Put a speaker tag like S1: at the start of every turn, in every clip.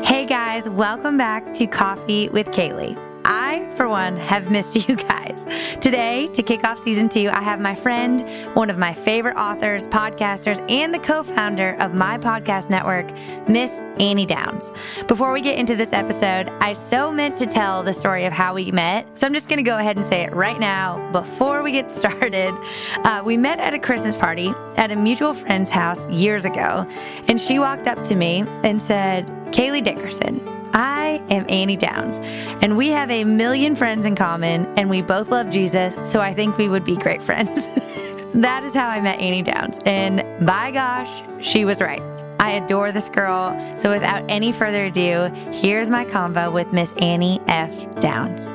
S1: Hey guys, welcome back to Coffee with Kaylee. For one, have missed you guys. Today, to kick off season two, I have my friend, one of my favorite authors, podcasters, and the co founder of my podcast network, Miss Annie Downs. Before we get into this episode, I so meant to tell the story of how we met, so I'm just gonna go ahead and say it right now before we get started. Uh, we met at a Christmas party at a mutual friend's house years ago, and she walked up to me and said, Kaylee Dickerson, I am Annie Downs, and we have a million friends in common, and we both love Jesus, so I think we would be great friends. that is how I met Annie Downs, and by gosh, she was right. I adore this girl, so without any further ado, here's my convo with Miss Annie F. Downs.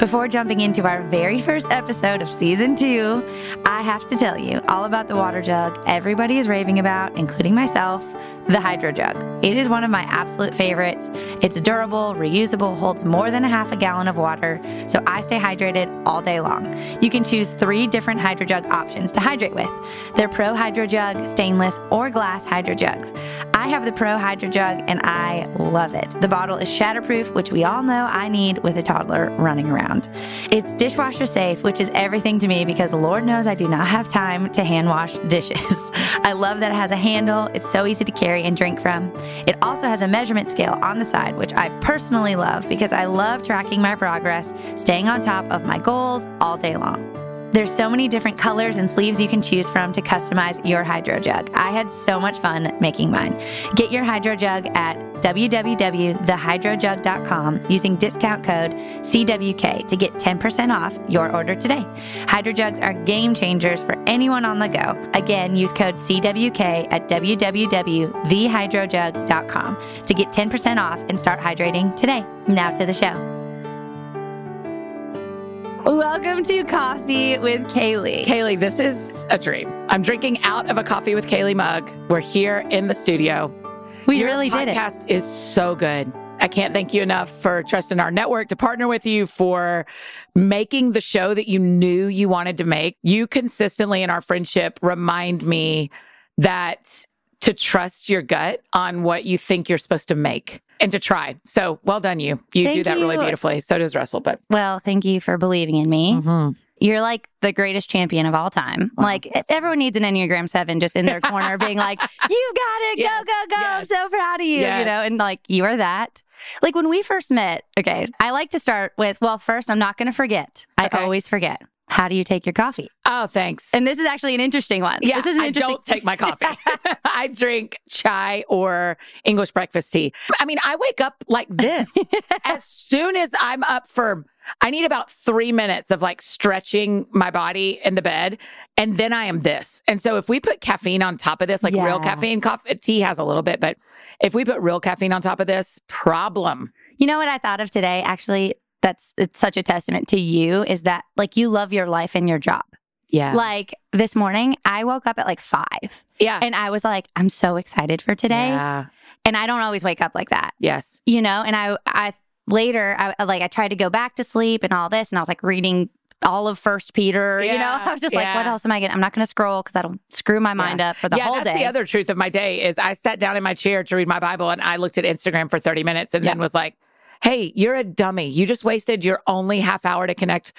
S1: Before jumping into our very first episode of season two, I have to tell you all about the water jug everybody is raving about, including myself the Hydro Jug. It is one of my absolute favorites. It's durable, reusable, holds more than a half a gallon of water, so I stay hydrated all day long. You can choose three different Hydro Jug options to hydrate with. They're Pro Hydro Jug, stainless, or glass Hydro Jugs. I have the Pro Hydro Jug and I love it. The bottle is shatterproof, which we all know I need with a toddler running around. It's dishwasher safe, which is everything to me because Lord knows I do not have time to hand wash dishes. I love that it has a handle, it's so easy to carry and drink from. It also has a measurement scale on the side, which I personally love because I love tracking my progress, staying on top of my goals all day long. There's so many different colors and sleeves you can choose from to customize your hydro jug. I had so much fun making mine. Get your hydro jug at www.thehydrojug.com using discount code CWK to get 10% off your order today. Hydro jugs are game changers for anyone on the go. Again, use code CWK at www.thehydrojug.com to get 10% off and start hydrating today. Now to the show. Welcome to Coffee with Kaylee.
S2: Kaylee, this is a dream. I'm drinking out of a Coffee with Kaylee mug. We're here in the studio.
S1: We
S2: Your
S1: really did it.
S2: podcast is so good. I can't thank you enough for trusting our network to partner with you for making the show that you knew you wanted to make. You consistently in our friendship remind me that to trust your gut on what you think you're supposed to make and to try. So well done, you. You
S1: Thank
S2: do that really beautifully. So does Russell, but
S1: Well, thank you for believing in me.
S2: Mhm.
S1: You're like the greatest champion of all time.
S2: Wow,
S1: like everyone needs an Enneagram 7 just in their corner being like, "You got it.
S2: Yes,
S1: go go go. I'm so proud of you." You know, and like you are that. Like when we first met, okay, I like to start with, well, first I'm not going to forget. I
S2: Okay.
S1: always forget. How do you take your coffee?
S2: Oh, thanks.
S1: And this is actually an interesting one.
S2: Yeah,
S1: this is an
S2: I
S1: interesting
S2: don't take my coffee. I drink chai or English breakfast tea. I mean, I wake up like this. as soon as I'm up for, I need about three minutes of like stretching my body in the bed, and then I am this. And so if we put caffeine on top of this, like real caffeine, coffee, tea has a little bit, but if we put real caffeine on top of this, problem.
S1: You know what I thought of today? Actually, that's it's such a testament to you is that like you love your life and your job.
S2: Yeah.
S1: Like this morning, I woke up at like five
S2: yeah.
S1: and I was like, I'm so excited for today.
S2: Yeah.
S1: And I don't always wake up like that,
S2: Yes.
S1: you know? And I, I later, I like, I tried to go back to sleep and all this. And I was like reading all of First Peter, Yeah, you know? I was just like, what else am I getting? I'm not going to scroll because that'll screw my mind up for the
S2: yeah,
S1: whole
S2: that's
S1: day.
S2: the other truth of my day is I sat down in my chair to read my Bible and I looked at Instagram for 30 minutes and then was like, hey, you're a dummy. You just wasted your only half hour to connect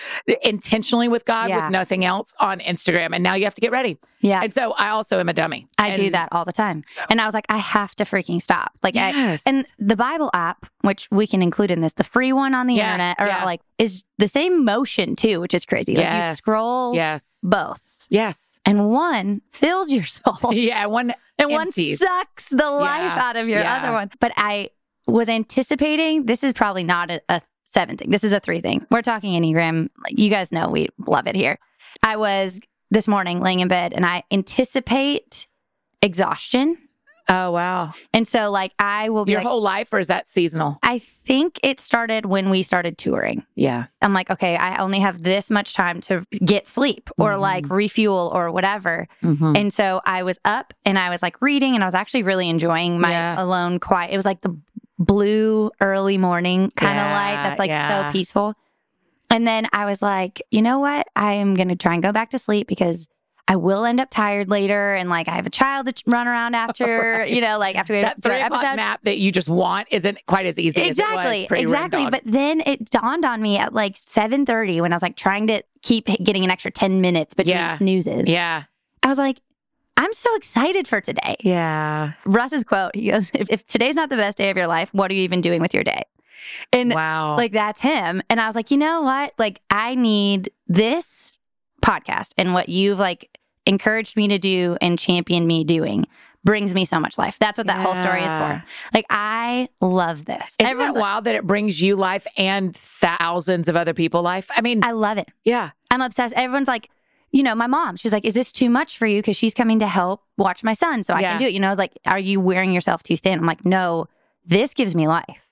S2: intentionally with God
S1: Yeah.
S2: with nothing else on Instagram. And now you have to get ready.
S1: yeah.
S2: And so I also am a dummy.
S1: I do that all the time. And I was like, I have to freaking stop. Like, I,
S2: Yes.
S1: and the Bible app, which we can include in this, the free one on the
S2: Yeah,
S1: internet, or
S2: yeah.
S1: like is the same motion too, which is crazy. Like you
S2: Yes.
S1: scroll
S2: yes.
S1: both,
S2: Yes.
S1: and one fills your soul,
S2: Yeah. One
S1: and
S2: empties.
S1: one sucks the life
S2: Yeah,
S1: out of your
S2: yeah.
S1: other one. But I was anticipating this is probably not a, a seven thing. This is a three thing. We're talking Enneagram. Like, you guys know we love it here. I was this morning laying in bed and I anticipate exhaustion.
S2: Oh, wow.
S1: And so, like, I will be
S2: Your
S1: like,
S2: whole life, or is that seasonal?
S1: I think it started when we started touring.
S2: Yeah.
S1: I'm like, okay, I only have this much time to get sleep or
S2: Mhm.
S1: like refuel or whatever.
S2: Mhm.
S1: And so I was up and I was like reading and I was actually really enjoying my
S2: Yeah.
S1: alone quiet. It was like the blue early morning kind of light that's like
S2: yeah.
S1: so peaceful. And then I was like, you know what? I am going to try and go back to sleep because I will end up tired later, and like I have a child to run around after, you know, like after we have
S2: that three o'clock
S1: episode.
S2: nap that you just want isn't quite as easy
S1: exactly,
S2: as it was
S1: exactly. But then it dawned on me at like seven thirty when I was like trying to keep getting an extra ten minutes between
S2: Yeah.
S1: snoozes.
S2: yeah,
S1: I was like, I'm so excited for today.
S2: yeah,
S1: Russ's quote: He goes, if, "If today's not the best day of your life, what are you even doing with your day?" And
S2: wow,
S1: like that's him. And I was like, you know what? Like I need this podcast and what you've like encouraged me to do and championed me doing brings me so much life. That's what that whole story is for. Like I love this.
S2: Isn't
S1: Everyone's
S2: that
S1: like,
S2: wild that it brings you life and thousands of other people life? I mean,
S1: I love it.
S2: yeah,
S1: I'm obsessed. Everyone's like, you know, my mom, she's like, is this too much for you? Because she's coming to help watch my son so I
S2: Yeah.
S1: can do it. You know, like, are you wearing yourself too thin? I'm like, no, this gives me life.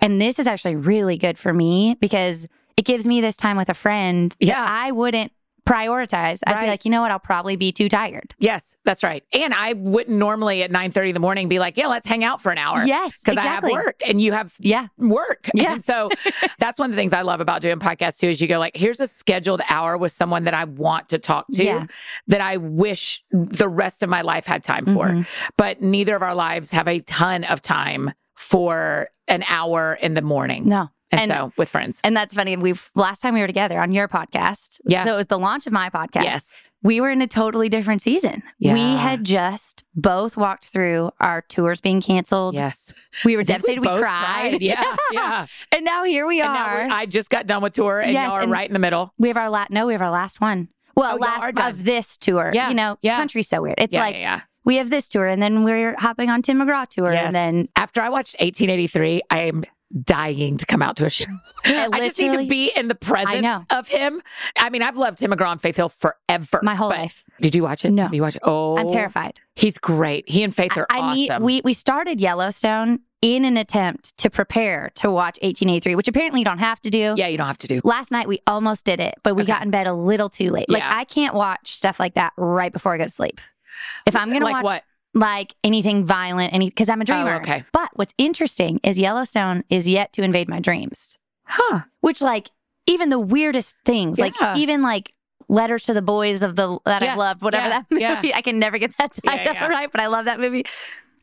S1: And this is actually really good for me because it gives me this time with a friend that
S2: Yeah.
S1: I wouldn't prioritize. I'd be like, you know what? I'll probably be too tired.
S2: yes, that's right. And I wouldn't normally at nine thirty in the morning be like, yeah, let's hang out for an hour.
S1: Yes,
S2: because
S1: exactly.
S2: I have work and you have
S1: Yeah.
S2: work.
S1: Yeah.
S2: And so that's one of the things I love about doing podcasts too is you go like, here's a scheduled hour with someone that I want to talk to
S1: Yeah.
S2: that I wish the rest of my life had time for.
S1: Mhm.
S2: But neither of our lives have a ton of time for an hour in the morning.
S1: No.
S2: And,
S1: And-
S2: so with friends.
S1: And that's funny. We've last time we were together on your podcast.
S2: Yeah.
S1: So it was the launch of my podcast.
S2: Yes.
S1: we were in a totally different season. We had just both walked through our tours being canceled.
S2: Yes.
S1: We were devastated. We,
S2: both
S1: cried.
S2: Yeah. Yeah.
S1: and now here we
S2: And now
S1: are.
S2: I just got done with tour and
S1: Yes,
S2: y'all are
S1: and-
S2: right in the middle.
S1: we have our last. No, we have our last one. Well,
S2: Oh,
S1: last of this tour.
S2: Yeah,
S1: You know,
S2: yeah.
S1: country's so weird. It's
S2: yeah,
S1: like
S2: yeah, yeah.
S1: we have this tour, and then we're hopping on Tim McGraw tour,
S2: Yes.
S1: and then
S2: after I watched 1883, I am dying to come out to a show.
S1: I
S2: I just need to be in the presence of him. I mean, I've loved Tim McGraw and Faith Hill forever.
S1: my whole life.
S2: Did you watch it?
S1: No.
S2: Have you watch it? Oh,
S1: I'm terrified.
S2: He's great. He and Faith are
S1: I need.
S2: awesome.
S1: We we started Yellowstone in an attempt to prepare to watch 1883, which apparently you don't have to do.
S2: yeah, you don't have to do.
S1: Last night we almost did it, but we
S2: Okay.
S1: got in bed a little too late. Like
S2: Yeah.
S1: I can't watch stuff like that right before I go to sleep. If I'm gonna
S2: like
S1: watch
S2: what?
S1: Like anything violent, any because I'm a oh, dreamer.
S2: Oh, okay.
S1: But what's interesting is Yellowstone is yet to invade my dreams.
S2: Huh?
S1: Which like even the weirdest things, like even like letters to the boys of the that
S2: Yeah,
S1: I've loved, whatever
S2: yeah,
S1: that movie.
S2: yeah.
S1: I can never get that
S2: Yeah,
S1: title
S2: yeah.
S1: right, but I love that movie.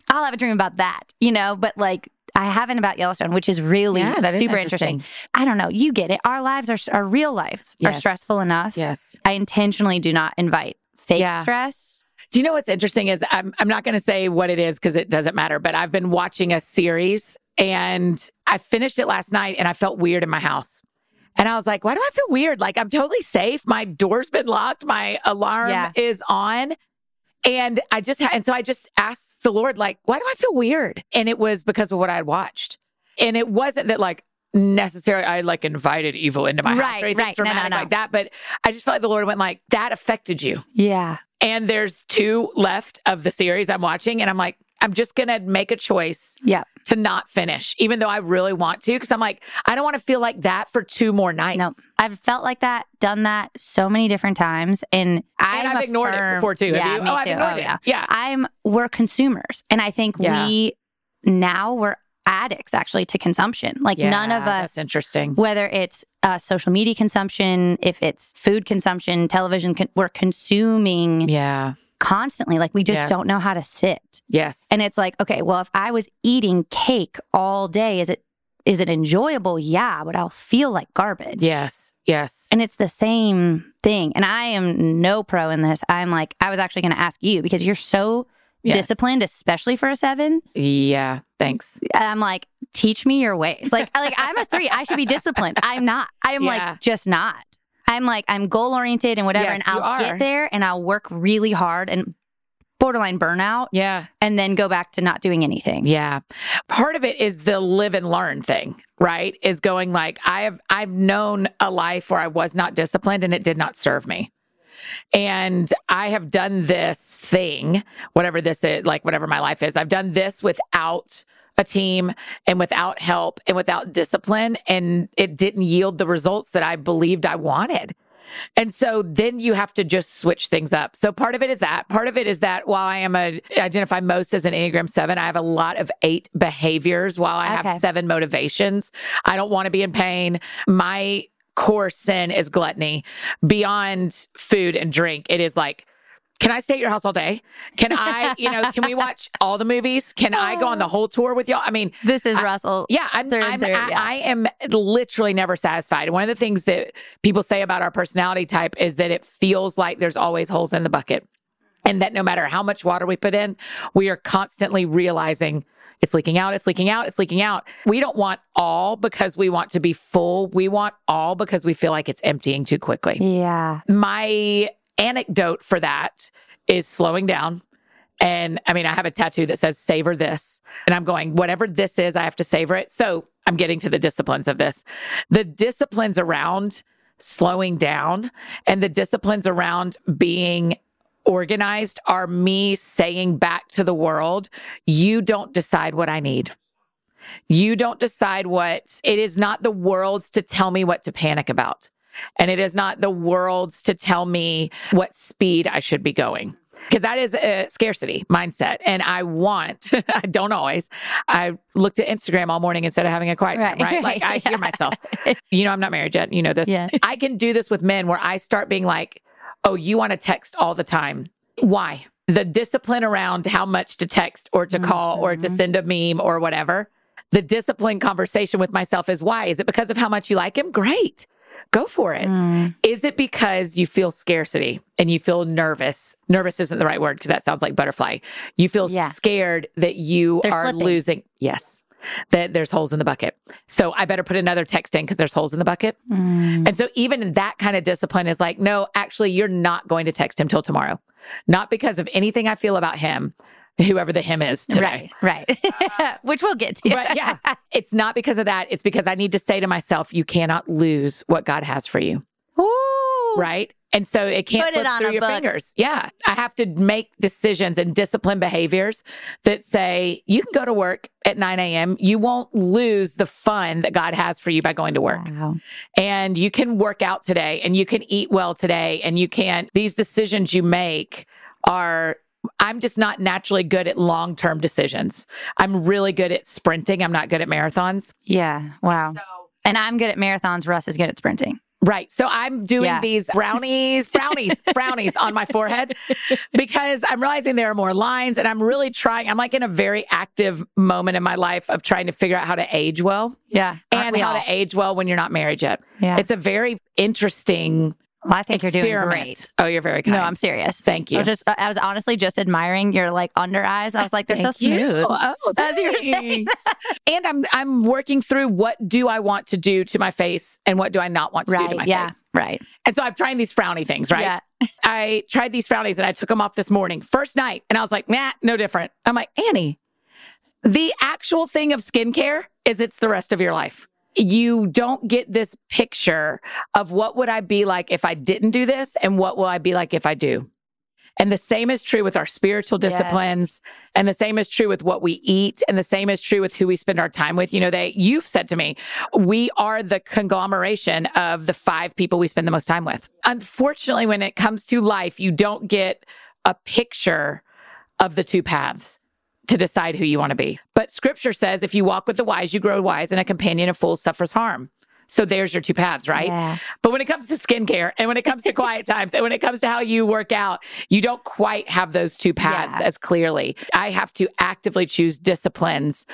S1: I'll have a dream about that, you know. But like I haven't about Yellowstone, which is really
S2: Yeah, is
S1: super interesting. I don't know. You get it. Our lives are our real lives are stressful enough.
S2: Yes.
S1: I intentionally do not invite fake
S2: Yeah.
S1: stress.
S2: Do you know what's interesting is I'm I'm not going to say what it is because it doesn't matter, but I've been watching a series and I finished it last night and I felt weird in my house. And I was like, why do I feel weird? Like I'm totally safe. My door's been locked. My alarm
S1: Yeah.
S2: is on. And I just had, and so I just asked the Lord, like, why do I feel weird? And it was because of what I had watched. And it wasn't that like necessarily I like invited evil into my house
S1: Right,
S2: or anything
S1: right. No, no,
S2: dramatic
S1: no.
S2: like that. But I just felt like the Lord went like, that affected you.
S1: Yeah.
S2: And there's two left of the series I'm watching. And I'm like, I'm just going to make a choice
S1: Yeah.
S2: to not finish, even though I really want to. Cause I'm like, I don't want to feel like that for two more nights.
S1: No, I've felt like that, done that so many different times, and,
S2: And I've ignored it before too.
S1: Yeah, me
S2: oh, I've
S1: too.
S2: ignored
S1: Oh,
S2: it.
S1: yeah.
S2: Yeah.
S1: I'm we're consumers, and I think
S2: Yeah.
S1: we now we're addicts actually to consumption. Like
S2: Yeah,
S1: none of us.
S2: That's interesting.
S1: whether it's uh, social media consumption, if it's food consumption, television, con- we're consuming
S2: Yeah.
S1: constantly. Like we just
S2: Yes.
S1: don't know how to sit.
S2: Yes.
S1: And it's like, okay, well, if I was eating cake all day, is it is it enjoyable? Yeah, but I'll feel like garbage.
S2: yes. Yes.
S1: And it's the same thing. And I am no pro in this. I'm like, I was actually going to ask you because you're so
S2: Yes.
S1: disciplined, especially for a seven.
S2: Yeah. Thanks.
S1: I'm like, teach me your ways. Like, like I'm a three. I should be disciplined. I'm not. I'm
S2: Yeah.
S1: like, just not. I'm like, I'm goal oriented and whatever.
S2: Yes,
S1: and I'll get there and I'll work really hard and borderline burnout
S2: Yeah.
S1: and then go back to not doing anything.
S2: Yeah. Part of it is the live and learn thing, right? Is going like I have I've known a life where I was not disciplined and it did not serve me. And I have done this thing, whatever this is, like whatever my life is. I've done this without a team and without help and without discipline and it didn't yield the results that I believed I wanted. And so then you have to just switch things up. So part of it is that. Part of it is that while I am a identify most as an Enneagram 7, I have a lot of 8 behaviors while I
S1: Okay.
S2: have 7 motivations. I don't want to be in pain. My core sin is gluttony. Beyond food and drink, it is like, can I stay at your house all day? Can I, you know, can we watch all the movies? Can I go on the whole tour with y'all? I mean,
S1: This is
S2: I-
S1: Russell.
S2: yeah, I'm,
S1: Third,
S2: I'm
S1: third,
S2: I,
S1: yeah.
S2: I am literally never satisfied. One of the things that people say about our personality type is that it feels like there's always holes in the bucket. And that no matter how much water we put in, we are constantly realizing it's leaking out, it's leaking out, it's leaking out. We don't want all because we want to be full. We want all because we feel like it's emptying too quickly.
S1: Yeah.
S2: My anecdote for that is slowing down. And I mean, I have a tattoo that says savor this. And I'm going, whatever this is, I have to savor it. So I'm getting to the disciplines of this. The disciplines around slowing down and the disciplines around being organized are me saying back to the world, you don't decide what I need. You don't decide what it is not the world's to tell me what to panic about. And it is not the world's to tell me what speed I should be going. Because that is a scarcity mindset. And I want, I don't always, I looked at Instagram all morning instead of having a quiet time,
S1: Right,
S2: right? Like I
S1: right,
S2: hear myself. You know, I'm not married yet. You know this.
S1: Yeah.
S2: I can do this with men where I start being like, oh, you want to text all the time. Why? The discipline around how much to text or to call or to
S1: Mhm.
S2: send a meme or whatever. The discipline conversation with myself is why? Is it because of how much you like him? Great. Go for it.
S1: Mm.
S2: Is it because you feel scarcity and you feel nervous? Nervous isn't the right word because that sounds like butterfly. You feel
S1: Yeah.
S2: scared that you
S1: They're
S2: are
S1: slipping.
S2: losing. Yes. That there's holes in the bucket. So I better put another text in because there's holes in the bucket.
S1: Mm.
S2: And so even that kind of discipline is like, no, actually, you're not going to text him till tomorrow. Not because of anything I feel about him, whoever the him is today.
S1: Right, right. Which we'll get to.
S2: But yeah, it's not because of that. It's because I need to say to myself, you cannot lose what God has for you.
S1: Ooh.
S2: Right. And so it can't
S1: Put
S2: slip
S1: on
S2: through your
S1: book.
S2: fingers. Yeah. I have to make decisions and discipline behaviors that say you can go to work at 9 a.m. You won't lose the fun that God has for you by going to work.
S1: Wow.
S2: And you can work out today and you can eat well today. And you can, these decisions you make are I'm just not naturally good at long term decisions. I'm really good at sprinting. I'm not good at marathons.
S1: Yeah. Wow. And I'm good at marathons. Russ is good at sprinting.
S2: Right. So I'm doing
S1: Yeah.
S2: these brownies, frownies, frownies on my forehead because I'm realizing there are more lines and I'm really trying. I'm like in a very active moment in my life of trying to figure out how to age well
S1: Yeah.
S2: and how to age well when you're not married yet.
S1: Yeah.
S2: It's a very interesting
S1: well, I think you're doing great.
S2: Oh, you're very kind.
S1: No, I'm serious.
S2: Thank you.
S1: I was just, I was honestly just admiring your like under eyes. I was like, they're so
S2: Thank you.
S1: smooth.
S2: Oh,
S1: As you were saying.
S2: thanks. and I'm I'm working through what do I want to do to my face and what do I not want to do to my
S1: Yeah.
S2: face.
S1: Right.
S2: And so I'm trying these frowny things, right?
S1: Yeah.
S2: I tried these frownies and I took them off this morning, first night, and I was like, nah, no different. I'm like, Annie, the actual thing of skincare is it's the rest of your life. You don't get this picture of what would I be like if I didn't do this and what will I be like if I do. And the same is true with our spiritual
S1: Yes.
S2: disciplines. And the same is true with what we eat. And the same is true with who we spend our time with. You know, they, you've said to me, we are the conglomeration of the five people we spend the most time with. Unfortunately, when it comes to life, you don't get a picture of the two paths to decide who you want to be. But scripture says if you walk with the wise, you grow wise, and a companion of fools suffers harm. So there's your two paths, right?
S1: Yeah.
S2: But when it comes to skincare and when it comes to quiet times and when it comes to how you work out, you don't quite have those two paths
S1: Yeah.
S2: as clearly. I have to actively choose disciplines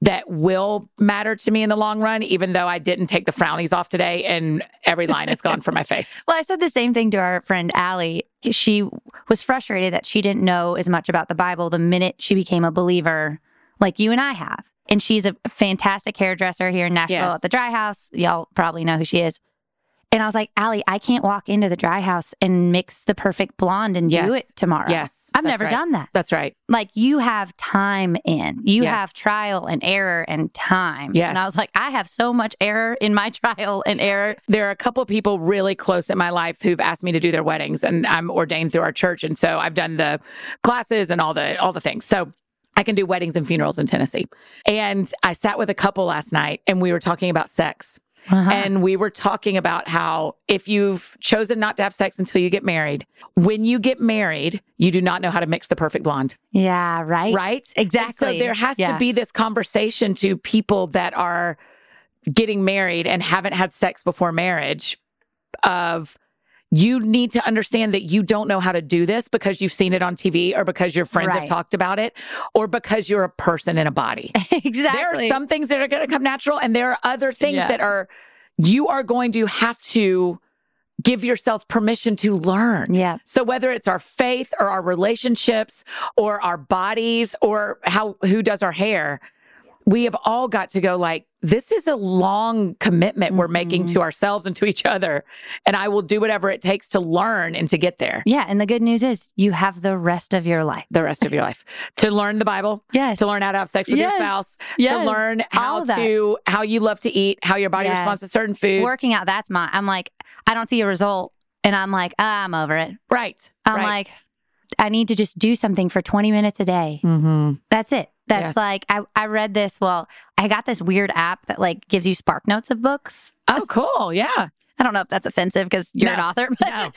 S2: that will matter to me in the long run, even though I didn't take the frownies off today and every line is gone from my face.
S1: Well, I said the same thing to our friend Allie. She was frustrated that she didn't know as much about the Bible the minute she became a believer, like you and I have. And she's a fantastic hairdresser here in Nashville
S2: Yes.
S1: at the Dry House. Y'all probably know who she is. And I was like, Allie, I can't walk into the Dry House and mix the perfect blonde and
S2: Yes.
S1: do it tomorrow.
S2: Yes.
S1: I've never
S2: right.
S1: done that.
S2: That's right.
S1: Like you have time in, you
S2: Yes.
S1: have trial and error and time.
S2: Yes.
S1: And I was like, I have so much error in my trial and error.
S2: there are a couple of people really close in my life who've asked me to do their weddings and I'm ordained through our church and so I've done the classes and all the all the things. So I can do weddings and funerals in Tennessee. And I sat with a couple last night and we were talking about sex.
S1: Uh-huh.
S2: And we were talking about how if you've chosen not to have sex until you get married, when you get married, you do not know how to mix the perfect blonde,
S1: yeah, right.
S2: right? And
S1: Exactly.
S2: so there has
S1: Yeah.
S2: to be this conversation to people that are getting married and haven't had sex before marriage of you need to understand that you don't know how to do this because you've seen it on TV or because your friends
S1: Right.
S2: have talked about it or because you're a person in a body.
S1: exactly.
S2: There are some things that are going to come natural and there are other things
S1: Yeah.
S2: that are you are going to have to give yourself permission to learn.
S1: Yeah.
S2: So whether it's our faith or our relationships or our bodies or how who does our hair, we have all got to go like this is a long commitment we're making to ourselves and to each other and I will do whatever it takes to learn and to get there
S1: Yeah. And the good news is you have the rest of your life.
S2: the rest of your life. To learn the Bible,
S1: Yes.
S2: to learn how to have sex with
S1: Yes.
S2: your spouse,
S1: Yes.
S2: to learn how to how you love to eat, how your body
S1: Yes.
S2: responds to certain food.
S1: Working out, that's my, I'm like, I don't see a result. And I'm like, ah, I'm over it.
S2: Right.
S1: I'm
S2: right.
S1: like, I need to just do something for 20 minutes a day.
S2: mm-hmm.
S1: That's it. That's
S2: Yes.
S1: like I, I read this. Well, I got this weird app that like gives you spark notes of books.
S2: Oh, cool. Yeah.
S1: I don't know if that's offensive because you're an author, but,
S2: No.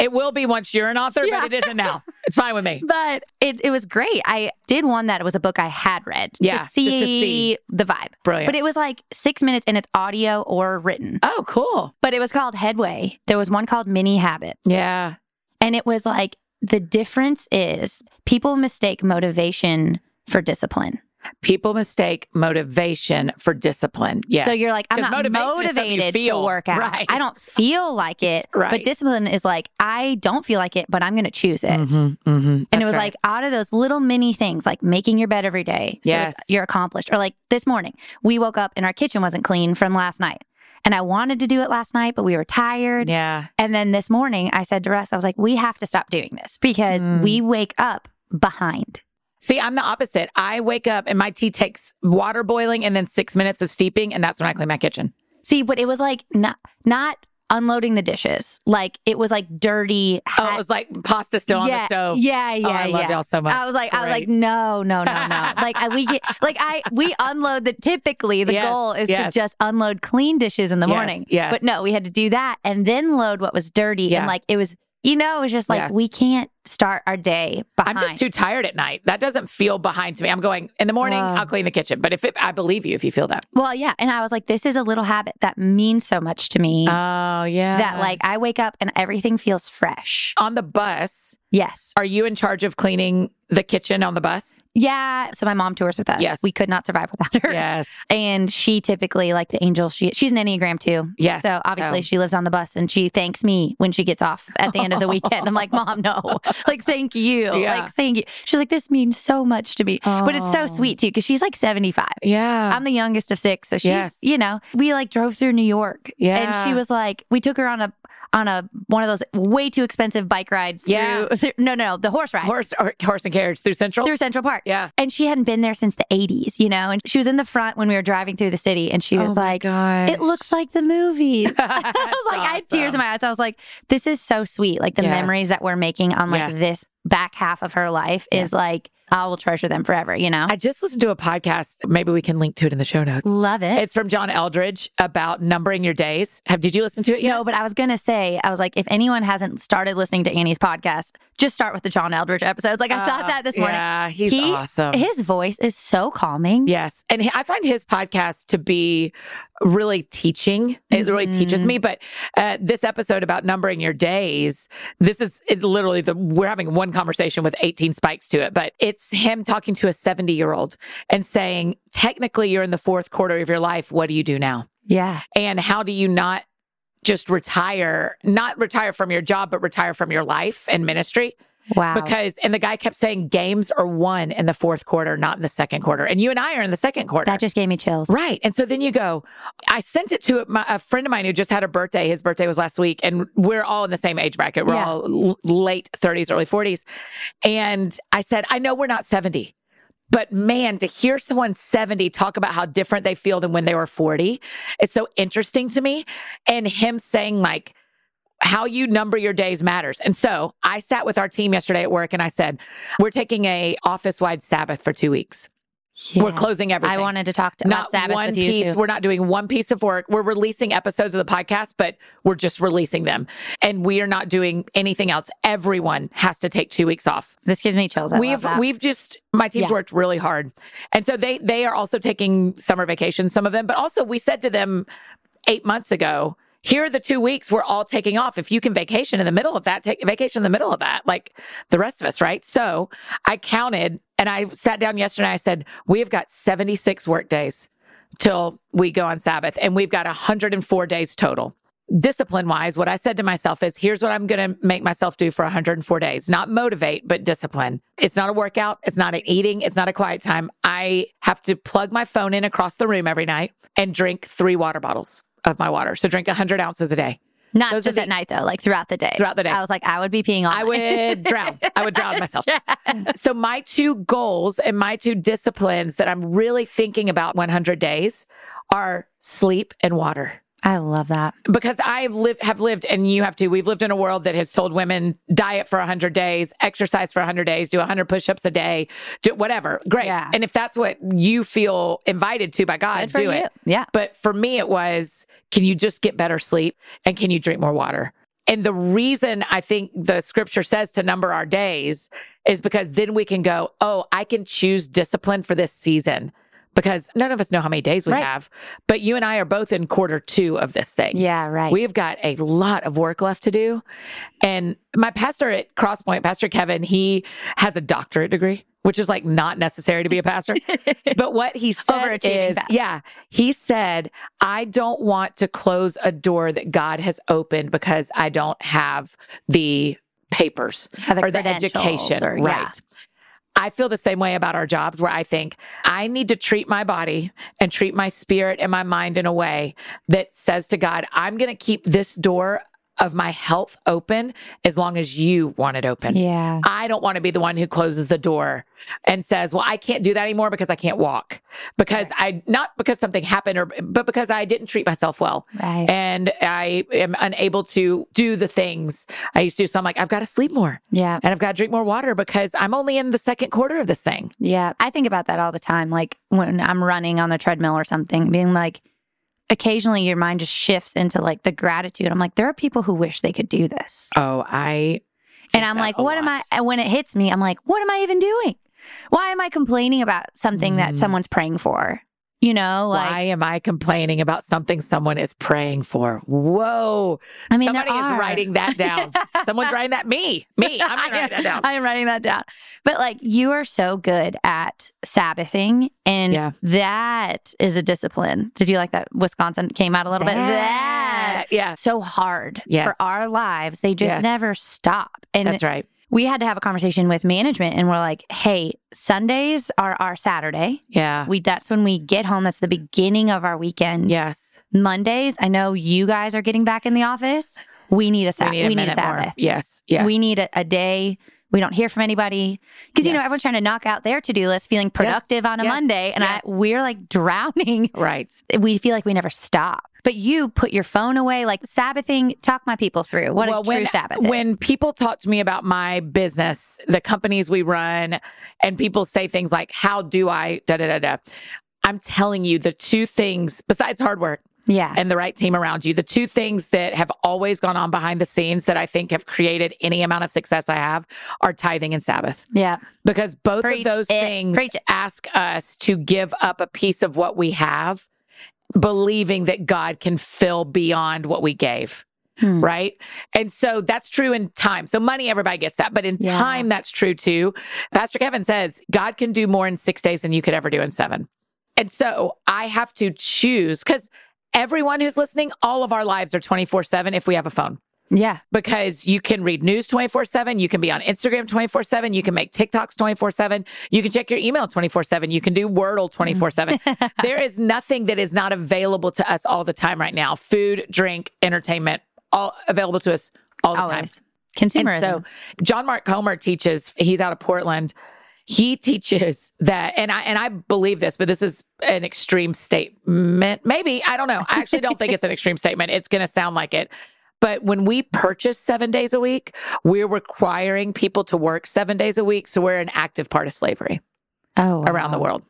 S2: It will be once you're an author,
S1: Yeah.
S2: but it isn't now. It's fine with me.
S1: but it, it was great. I did one that was a book I had read
S2: Yeah,
S1: to
S2: just
S1: see,
S2: to see.
S1: the vibe.
S2: Brilliant.
S1: But it was like six minutes and it's audio or written.
S2: oh, cool.
S1: But it was called Headway. There was one called Mini Habits.
S2: Yeah.
S1: And it was like the difference is people mistake motivation for discipline.
S2: People mistake motivation for discipline. Yes.
S1: So you're like, I'm not
S2: motivation is something you
S1: motivated to
S2: feel.
S1: work out.
S2: Right.
S1: I don't feel like it.
S2: Right.
S1: But discipline is like, I don't feel like it, but I'm going to choose it.
S2: Mhm, mhm.
S1: And it was
S2: That's
S1: like out of those little mini things, like making your bed every day. So
S2: Yes.
S1: you're accomplished. Or like this morning, we woke up and our kitchen wasn't clean from last night. And I wanted to do it last night, but we were tired.
S2: yeah.
S1: And then this morning, I said to Russ, I was like, we have to stop doing this because
S2: Mm.
S1: we wake up behind.
S2: See, I'm the opposite. I wake up and my tea takes water boiling and then six minutes of steeping, and that's when I clean my kitchen.
S1: See, but it was like not not unloading the dishes. Like it was like dirty.
S2: Oh, it was like pasta still on
S1: yeah,
S2: the stove.
S1: Yeah, oh, yeah,
S2: oh, I love y'all so much.
S1: I was like, I was like, no, no, no, no. like I, we get, like I, we unload the. Typically, the
S2: Yes,
S1: goal is
S2: yes.
S1: to just unload clean dishes in the
S2: Yes,
S1: morning.
S2: yes.
S1: But no, we had to do that and then load what was dirty.
S2: Yeah.
S1: And like it was, you know, it was just like we can't start our day
S2: I'm just too tired at night. That doesn't feel behind to me. I'm going in the morning.
S1: Wow.
S2: I'll clean the kitchen. But if it, I believe you, if you feel that.
S1: well, yeah. And I was like, this is a little habit that means so much to me.
S2: Oh yeah.
S1: that like I wake up and everything feels fresh.
S2: on the bus,
S1: Yes.
S2: are you in charge of cleaning the kitchen on the bus?
S1: Yeah. So my mom tours with us.
S2: Yes.
S1: We could not survive without her.
S2: Yes.
S1: And she typically, like the angel, she she's an Enneagram 2.
S2: Yes.
S1: So obviously
S2: So-
S1: she lives on the bus and she thanks me when she gets off at the end of the weekend. I'm like, Mom, no. Like, thank you.
S2: Yeah.
S1: Like, thank you. She's like, this means so much to me. But it's so
S2: Oh.
S1: sweet too, because she's like 75.
S2: Yeah.
S1: I'm the youngest of six. So she's,
S2: Yes.
S1: you know, we like drove through New York.
S2: Yeah.
S1: And she was like, we took her on a on a one of those way too expensive bike rides
S2: Yeah.
S1: through- no, no, the horse ride
S2: horse or, horse and carriage through Central.
S1: through Central Park.
S2: yeah.
S1: And she hadn't been there since the 80s, you know, and she was in the front when we were driving through the city and she oh was
S2: oh
S1: like,
S2: gosh.
S1: it looks like the movies. I was like, I had tears in my eyes. I was like, this is so sweet. Like the
S2: Yes.
S1: memories that we're making on like
S2: Yes.
S1: this back half of her life
S2: Yes.
S1: is like, I will treasure them forever, you know?
S2: I just listened to a podcast. Maybe we can link to it in the show notes.
S1: Love it.
S2: It's from John Eldredge about numbering your days. Have did you listen to it yet?
S1: no, but I was going to say, I was like, if anyone hasn't started listening to Annie's podcast, just start with the John Eldredge episodes. Like, I thought
S2: Uh,
S1: that this morning.
S2: Yeah, he's
S1: He-
S2: awesome.
S1: His voice is so calming.
S2: Yes. And he- I find his podcast to be really teaching. It really teaches
S1: Mhm.
S2: me. But uh, this episode about numbering your days, this is it literally the, we're having one conversation with 18 spikes to it, but it's him talking to a 70 year old and saying, technically, you're in the fourth quarter of your life. What do you do now?
S1: Yeah.
S2: And how do you not just retire, not retire from your job, but retire from your life and ministry?
S1: Wow.
S2: Because, and the guy kept saying games are won in the fourth quarter, not in the second quarter. And you and I are in the second quarter.
S1: that just gave me chills.
S2: Right. And so then you go, I sent it to my, a friend of mine who just had a birthday. His birthday was last week, and we're all in the same age bracket. We're
S1: Yeah.
S2: all l- late 30s, early 40s. And I said, I know we're not 70. But man, to hear someone 70 talk about how different they feel than when they were 40 is so interesting to me. And him saying, like, how you number your days matters. And so I sat with our team yesterday at work and I said, we're taking a office wide Sabbath for two weeks. We're closing everything.
S1: I wanted to talk to
S2: not
S1: Sabbath
S2: one
S1: with you
S2: piece.
S1: too.
S2: We're not doing one piece of work. We're releasing episodes of the podcast, but we're just releasing them. And we are not doing anything else. Everyone has to take two weeks off.
S1: This gives me chills. I
S2: we've we've just my team's
S1: Yeah.
S2: worked really hard. And so they they are also taking summer vacations, some of them, but also we said to them eight months ago, here are the two weeks we're all taking off. If you can vacation in the middle of that, take vacation in the middle of that, like the rest of us, right? So I counted and I sat down yesterday. I said, we have got 76 work days till we go on Sabbath, and we've got 104 days total. Discipline wise, what I said to myself is here's what I'm going to make myself do for 104 days. Not motivate, but discipline. It's not a workout. It's not an eating. It's not a quiet time. I have to plug my phone in across the room every night and drink three water bottles of my water. So drink 100 ounces a day.
S1: Not
S2: those
S1: just
S2: the-
S1: at night though, like throughout the day.
S2: Throughout the day.
S1: I was like, I would be peeing on.
S2: I
S1: mine.
S2: would drown. I would drown myself. So my two goals and my two disciplines that I'm really thinking about 100 days are sleep and water.
S1: I love that.
S2: Because I have lived, have lived, and you have to. We've lived in a world that has told women diet for 100 days, exercise for 100 days, do 100 push-ups a day, do whatever. Great.
S1: Yeah.
S2: And if that's what you feel invited to by God, do
S1: you.
S2: it.
S1: Yeah.
S2: But for me, it was can you just get better sleep and can you drink more water? And the reason I think the scripture says to number our days is because then we can go, oh, I can choose discipline for this season because none of us know how many days we
S1: Right.
S2: have. But you and I are both in quarter two of this thing.
S1: Yeah. Right.
S2: We've got a lot of work left to do. And my pastor at Crosspoint, Pastor Kevin, he has a doctorate degree, which is like not necessary to be a pastor. but what he said is,
S1: pastor.
S2: yeah, he said, I don't want to close a door that God has opened because I don't have the papers or the education.
S1: or-
S2: right.
S1: yeah.
S2: I feel the same way about our jobs where I think I need to treat my body and treat my spirit and my mind in a way that says to God, I'm going to keep this door of my health open as long as you want it open.
S1: Yeah.
S2: I don't want to be the one who closes the door and says, "Well, I can't do that anymore because I can't walk." Because I not because something happened or but because I didn't treat myself well.
S1: Right.
S2: And I am unable to do the things I used to. So I'm like, I've got to sleep more
S1: Yeah.
S2: and I've got to drink more water because I'm only in the second quarter of this thing.
S1: Yeah. I think about that all the time. Like when I'm running on the treadmill or something, being like, occasionally your mind just shifts into like the gratitude. I'm like, there are people who wish they could do this.
S2: Oh, I.
S1: And I'm like, what am I? And when it hits me, I'm like, what am I even doing? Why am I complaining about something
S2: Mm.
S1: that someone's praying for? You know, like,
S2: Why am I complaining about something someone is praying for? Whoa.
S1: I mean,
S2: somebody is writing that down. Someone's writing that. Me. Me. I'm going to that down.
S1: I am writing that down. But like you are so good at Sabbathing, and
S2: Yeah.
S1: that is a discipline. Did you like that? Wisconsin came out a little bit. That
S2: Yeah.
S1: so hard
S2: Yes.
S1: for our lives. They just
S2: Yes.
S1: never stop. And
S2: That's right.
S1: We had to have a conversation with management, and we're like, "Hey, Sundays are our Saturday.
S2: Yeah.
S1: We that's when we get home. That's the beginning of our weekend.
S2: Yes.
S1: Mondays. I know you guys are getting back in the office. We need a
S2: We
S1: Sabbath.
S2: need a minute more.
S1: Sabbath.
S2: Yes. Yes.
S1: We need a, a day. We don't hear from anybody because you know everyone's trying to knock out their to do list, feeling productive on a
S2: Yes.
S1: Monday, and
S2: Yes.
S1: I, we're like drowning.
S2: Right.
S1: We feel like we never stop. But you put your phone away, like Sabbathing. Talk my people through what a true
S2: when,
S1: Sabbath is.
S2: when people talk to me about my business, the companies we run, and people say things like, How do I da da da da? I'm telling you the two things, besides hard work
S1: yeah,
S2: and the right team around you, the two things that have always gone on behind the scenes that I think have created any amount of success I have are tithing and Sabbath.
S1: yeah,
S2: Because both
S1: Preach
S2: of those
S1: it.
S2: things
S1: Preach
S2: ask us to give up a piece of what we have, believing that God can fill beyond what we gave
S1: Hmm.
S2: right? And so that's true in time. So money, everybody gets that. But in
S1: Yeah.
S2: time, that's true too. Pastor Kevin says God can do more in six days than you could ever do in seven. And so I have to choose because everyone who's listening, all of our lives are 24 7 if we have a phone.
S1: yeah,
S2: Because you can read news 24 7. You can be on Instagram 24 7. You can make TikToks 24 7. You can check your email 24 7. You can do Wordle 24 7. There is nothing that is not available to us all the time right now food, drink, entertainment, all available to us all the time.
S1: always consumerism.
S2: And so John Mark Comer teaches, he's out of Portland. He teaches that, and I and I believe this, but this is an extreme statement. Maybe I don't know. I actually don't think it's an extreme statement. It's going to sound like it. But when we purchase seven days a week, we're requiring people to work seven days a week. So we're an active part of slavery.
S1: Oh,
S2: around the world.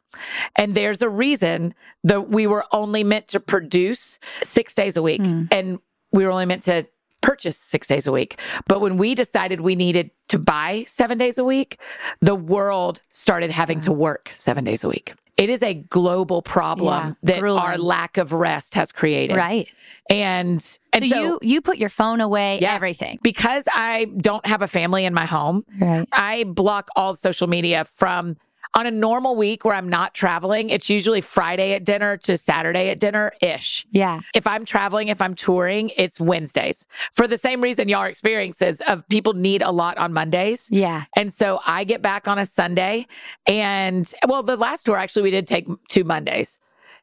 S2: And there's a reason that we were only meant to produce six days a week
S1: Hmm.
S2: and we were only meant to purchase six days a week. But when we decided we needed to buy seven days a week, the world started having to work seven days a week. It is a global problem
S1: Yeah,
S2: that our lack of rest has created.
S1: Right.
S2: And and
S1: so,
S2: so,
S1: you you put your phone away,
S2: Yeah.
S1: everything.
S2: because I don't have a family in my home,
S1: Right.
S2: I block all social media from on a normal week where I'm not traveling. It's usually Friday at dinner to Saturday at dinner ish.
S1: Yeah.
S2: If I'm traveling, if I'm touring, it's Wednesdays for the same reason y'all experiences of people need a lot on Mondays.
S1: Yeah.
S2: And so I get back on a Sunday and well, the last tour actually we did take two Mondays.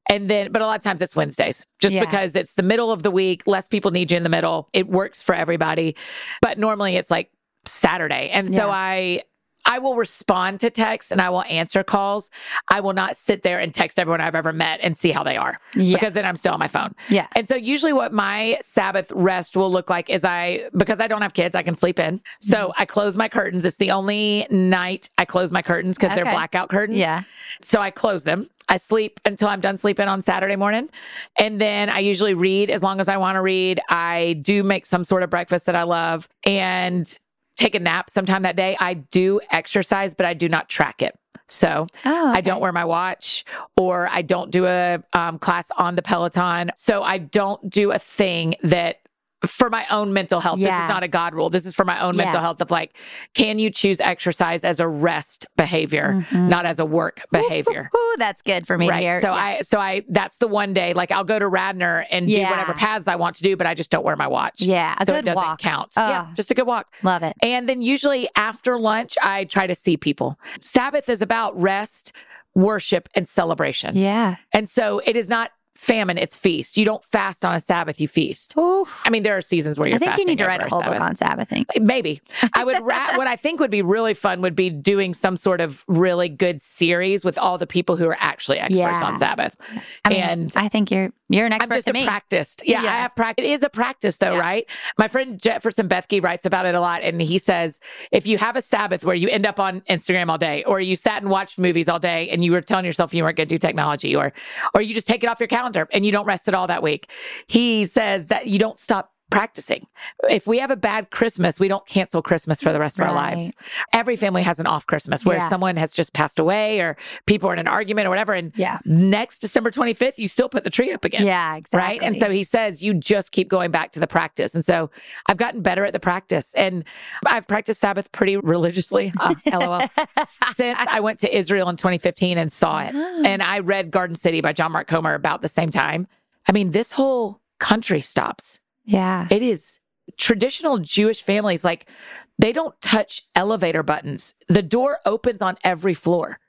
S2: And then, but a lot of times it's Wednesdays just
S1: Yeah.
S2: because it's the middle of the week. Less people need you in the middle. It works for everybody. But normally it's like Saturday. And so I, I will respond to texts and I will answer calls. I will not sit there and text everyone I've ever met and see how they are
S1: Yeah.
S2: because then I'm still on my phone.
S1: Yeah.
S2: And so usually what my Sabbath rest will look like is I because I don't have kids, I can sleep in. So
S1: Mm-hmm.
S2: I close my curtains. It's the only night I close my curtains because they're blackout curtains.
S1: Yeah.
S2: So I close them. I sleep until I'm done sleeping on Saturday morning. And then I usually read as long as I want to read. I do make some sort of breakfast that I love and take a nap sometime that day. I do exercise, but I do not track it. So
S1: Oh,
S2: I don't wear my watch or I don't do a um, class on the Peloton. So I don't do a thing that for my own mental health. This is not a God rule. This is for my own mental
S1: Yeah.
S2: health of like, can you choose exercise as a rest behavior, mm-hmm. not as a work behavior?
S1: Ooh, that's good for me
S2: Right.
S1: hear.
S2: So
S1: Yeah.
S2: I, so I, that's the one day, like I'll go to Radnor and do whatever paths I want to do, but I just don't wear my watch.
S1: Yeah,
S2: so it doesn't
S1: walk.
S2: count.
S1: Oh.
S2: Yeah. Just a good walk.
S1: love it.
S2: And then usually after lunch, I try to see people. Sabbath is about rest, worship, and celebration.
S1: Yeah.
S2: And so it is not famine, it's feast. You don't fast on a Sabbath, you feast.
S1: Ooh.
S2: I mean, there are seasons where you're
S1: I think you need to write a whole
S2: Sabbath.
S1: book on Sabbathing.
S2: Maybe. I would ra- what I think would be really fun would be doing some sort of really good series with all the people who are actually experts
S1: Yeah.
S2: on Sabbath.
S1: I mean,
S2: and
S1: I think you're you're an expert.
S2: I'm
S1: just
S2: a
S1: me.
S2: practiced. Yeah,
S1: Yeah.
S2: I have practice. It is a practice though,
S1: Yeah.
S2: right? My friend Jefferson Bethke writes about it a lot. And he says, if you have a Sabbath where you end up on Instagram all day, or you sat and watched movies all day and you were telling yourself you weren't going to do technology, or or you just take it off your calendar and you don't rest at all that week, he says that you don't stop practicing. If we have a bad Christmas, we don't cancel Christmas for the rest of our lives. Every family has an off Christmas where
S1: Yeah.
S2: someone has just passed away or people are in an argument or whatever. And
S1: Yeah.
S2: next December 25th, you still put the tree up again.
S1: Yeah, exactly.
S2: Right. And so he says you just keep going back to the practice. And so I've gotten better at the practice and I've practiced Sabbath pretty religiously. Uh, LOL. Since I went to Israel in 2015 and saw it.
S1: Ah.
S2: And I read Garden City by John Mark Comer about the same time. I mean, this whole country stops.
S1: Yeah.
S2: It is traditional Jewish families, like they don't touch elevator buttons. The door opens on every floor.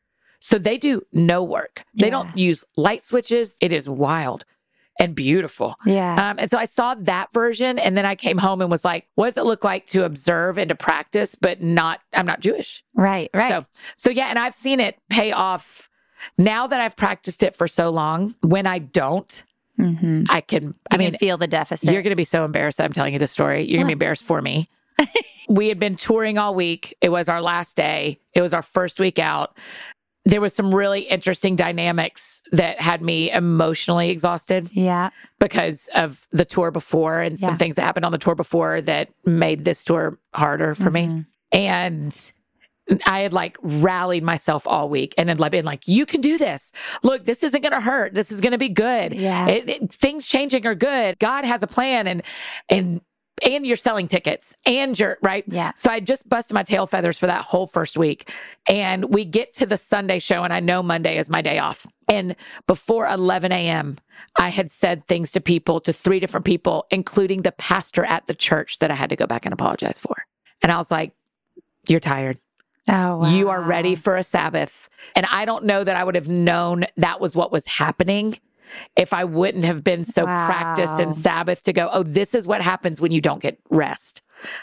S2: So they do no work. They
S1: Yeah.
S2: don't use light switches. It is wild and beautiful.
S1: Yeah.
S2: Um, and so I saw that version and then I came home and was like, what does it look like to observe and to practice, but not, I'm not Jewish.
S1: right. Right.
S2: So, so yeah, and I've seen it pay off now that I've practiced it for so long. When I don't,
S1: mm-hmm.
S2: I can, I mean,
S1: mean, feel the deficit.
S2: you're going to be so embarrassed that I'm telling you the story. You're going to be embarrassed for me. we had been touring all week. It was our last day. It was our first week out. There was some really interesting dynamics that had me emotionally exhausted
S1: yeah.
S2: because of the tour before and
S1: Yeah.
S2: some things that happened on the tour before that made this tour harder for me.
S1: Mhm.
S2: And I had like rallied myself all week and had like been like, you can do this. Look, this isn't going to hurt. This is going to be good.
S1: Yeah.
S2: It- it- things changing are good. God has a plan and, and, and you're selling tickets and you're right.
S1: Yeah.
S2: So I just busted my tail feathers for that whole first week. And we get to the Sunday show and I know Monday is my day off. And before 11 a.m., I had said things to people, to three different people, including the pastor at the church that I had to go back and apologize for. And I was like, you're tired.
S1: Oh,
S2: You are ready for a Sabbath. And I don't know that I would have known that was what was happening if I wouldn't have been so practiced in Sabbath to go, oh, this is what happens when you don't get rest.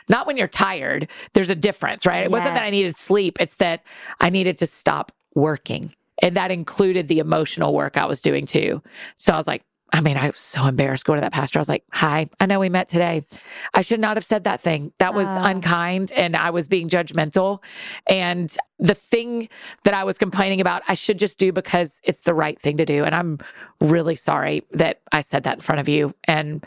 S2: Not when you're tired. There's a difference, right? It wasn't that I needed sleep, it's that I needed to stop working. And that included the emotional work I was doing too. So I was like, I mean, I was so embarrassed going to that pastor. I was like, Hi, I know we met today. I should not have said that thing. That was
S1: Oh.
S2: unkind and I was being judgmental. And the thing that I was complaining about, I should just do because it's the right thing to do. And I'm really sorry that I said that in front of you. And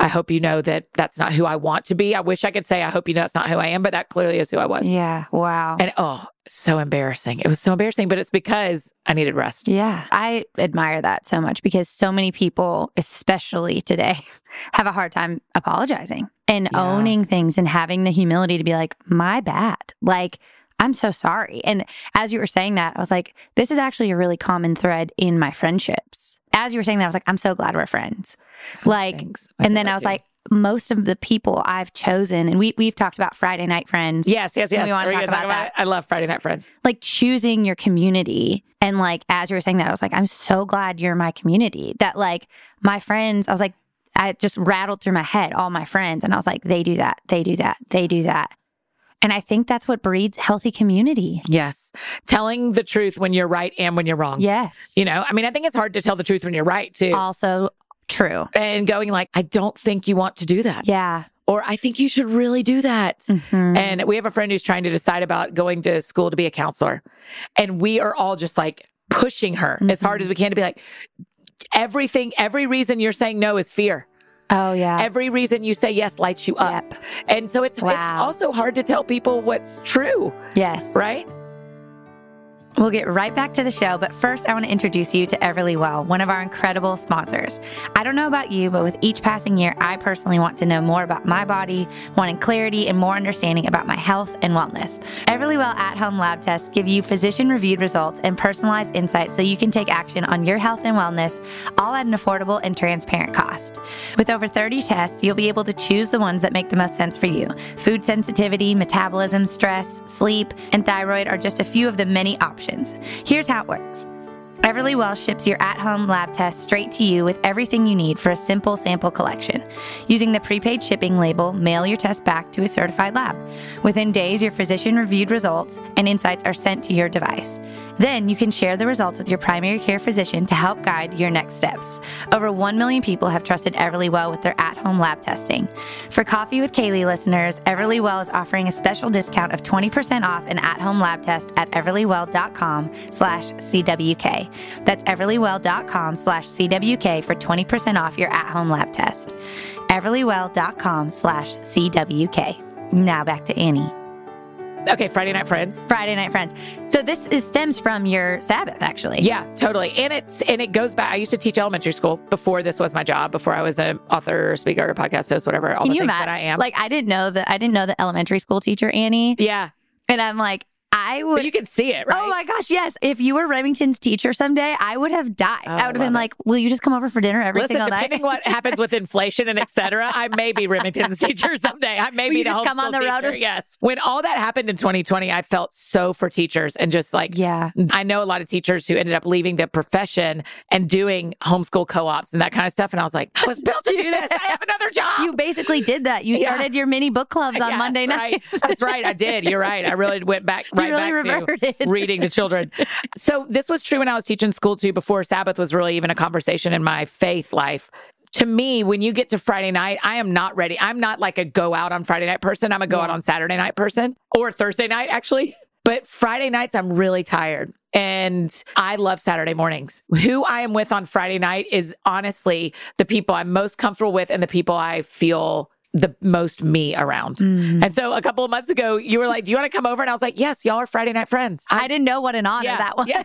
S2: I hope you know that that's not who I want to be. I wish I could say, I hope you know that's not who I am, but that clearly is who I was.
S1: Yeah. Wow.
S2: And oh, so embarrassing. It was so embarrassing, but it's because I needed rest.
S1: Yeah, I admire that so much because so many people, especially today, have a hard time apologizing and
S2: Yeah.
S1: owning things and having the humility to be like, my bad. Like, I'm so sorry. And as you were saying that, I was like, this is actually a really common thread in my friendships. As you were saying that, I was like, I'm so glad we're friends. Like,
S2: Thanks.
S1: and then I was
S2: too.
S1: like, most of the people I've chosen, and we we've talked about Friday night friends.
S2: Yes, yes, yes.
S1: We
S2: yes.
S1: wanna talk about that.
S2: I love Friday Night Friends.
S1: like choosing your community. And like, as you were saying that, I was like, I'm so glad you're my community. That like my friends, I was like, I just rattled through my head, all my friends. And I was like, they do that, they do that, they do that. And I think that's what breeds healthy community.
S2: Yes. Telling the truth when you're right and when you're wrong.
S1: Yes.
S2: You know, I mean, I think it's hard to tell the truth when you're right too.
S1: Also true.
S2: and going like, I don't think you want to do that.
S1: Yeah.
S2: Or I think you should really do that.
S1: Mhm.
S2: And we have a friend who's trying to decide about going to school to be a counselor. And we are all just like pushing her as hard as we can to be like, everything, every reason you're saying no is fear.
S1: oh, yeah.
S2: Every reason you say yes lights you up.
S1: Yep.
S2: And so it's it's also hard to tell people what's true,
S1: Yes.
S2: right?
S1: We'll get right back to the show, but first, I want to introduce you to Everlywell, one of our incredible sponsors. I don't know about you, but with each passing year, I personally want to know more about my body, wanting clarity and more understanding about my health and wellness. Everlywell at home lab tests give you physician reviewed results and personalized insights so you can take action on your health and wellness, all at an affordable and transparent cost. With over 30 tests, you'll be able to choose the ones that make the most sense for you. Food sensitivity, metabolism, stress, sleep, and thyroid are just a few of the many options. Here's how it works. Everlywell ships your at home lab test straight to you with everything you need for a simple sample collection. Using the prepaid shipping label, mail your test back to a certified lab. Within days, your physician reviewed results and insights are sent to your device. Then you can share the results with your primary care physician to help guide your next steps. Over 1 million people have trusted Everlywell with their at home lab testing. For Coffee with Kaylee listeners, Everlywell is offering a special discount of 20% off an at home lab test at everlywell.com slash CWK. That's everlywell.com slash CWK for 20% off your at home lab test. everlywell.com slash CWK. Now back to Annie.
S2: Okay, Friday Night Friends.
S1: Friday Night Friends. So this is stems from your Sabbath, actually.
S2: Yeah, totally. And it's and it goes back. I used to teach elementary school before this was my job. Before I was an author, speaker, podcast host, whatever. All
S1: Can
S2: the
S1: you
S2: things
S1: imagine?
S2: that I am.
S1: Like I didn't know that I didn't know the elementary school teacher Annie,
S2: yeah,
S1: and I'm like I would.
S2: but you can see it, oh right?
S1: Oh my gosh, yes! If you were Remington's teacher someday, I would have died.
S2: Oh,
S1: I would have been
S2: it.
S1: like, "Will you just come over for dinner every
S2: Listen,
S1: single night?"
S2: depending what happens with inflation and et cetera, I may be Remington's teacher someday. I may
S1: Will
S2: be
S1: you
S2: the
S1: just come on the road
S2: teacher.
S1: with-
S2: Yes. When all that happened in 2020, I felt so for teachers and just like
S1: yeah,
S2: I know a lot of teachers who ended up leaving the profession and doing homeschool co-ops and that kind of stuff. And I was like, I was built to do this. I have another job.
S1: you basically did that. You
S2: Yeah.
S1: started your mini book clubs on
S2: Yeah,
S1: Monday nights.
S2: Right. That's right. I did. You're right. I really went back right
S1: really
S2: back to
S1: reverted.
S2: reading to children. So this was true when I was teaching school too, before Sabbath was really even a conversation in my faith life. To me, when you get to Friday night, I am not ready. I'm not like a go out on Friday night person. I'm a go out on Saturday night person or Thursday night, actually. But Friday nights, I'm really tired. And I love Saturday mornings. Who I am with on Friday night is honestly the people I'm most comfortable with and the people I feel the most me around.
S1: Mm.
S2: And so a couple of months ago, you were like, Do you want to come over? And I was like, Yes, y'all are Friday night friends.
S1: I didn't know what an honor
S2: Yeah,
S1: that was.
S2: yeah.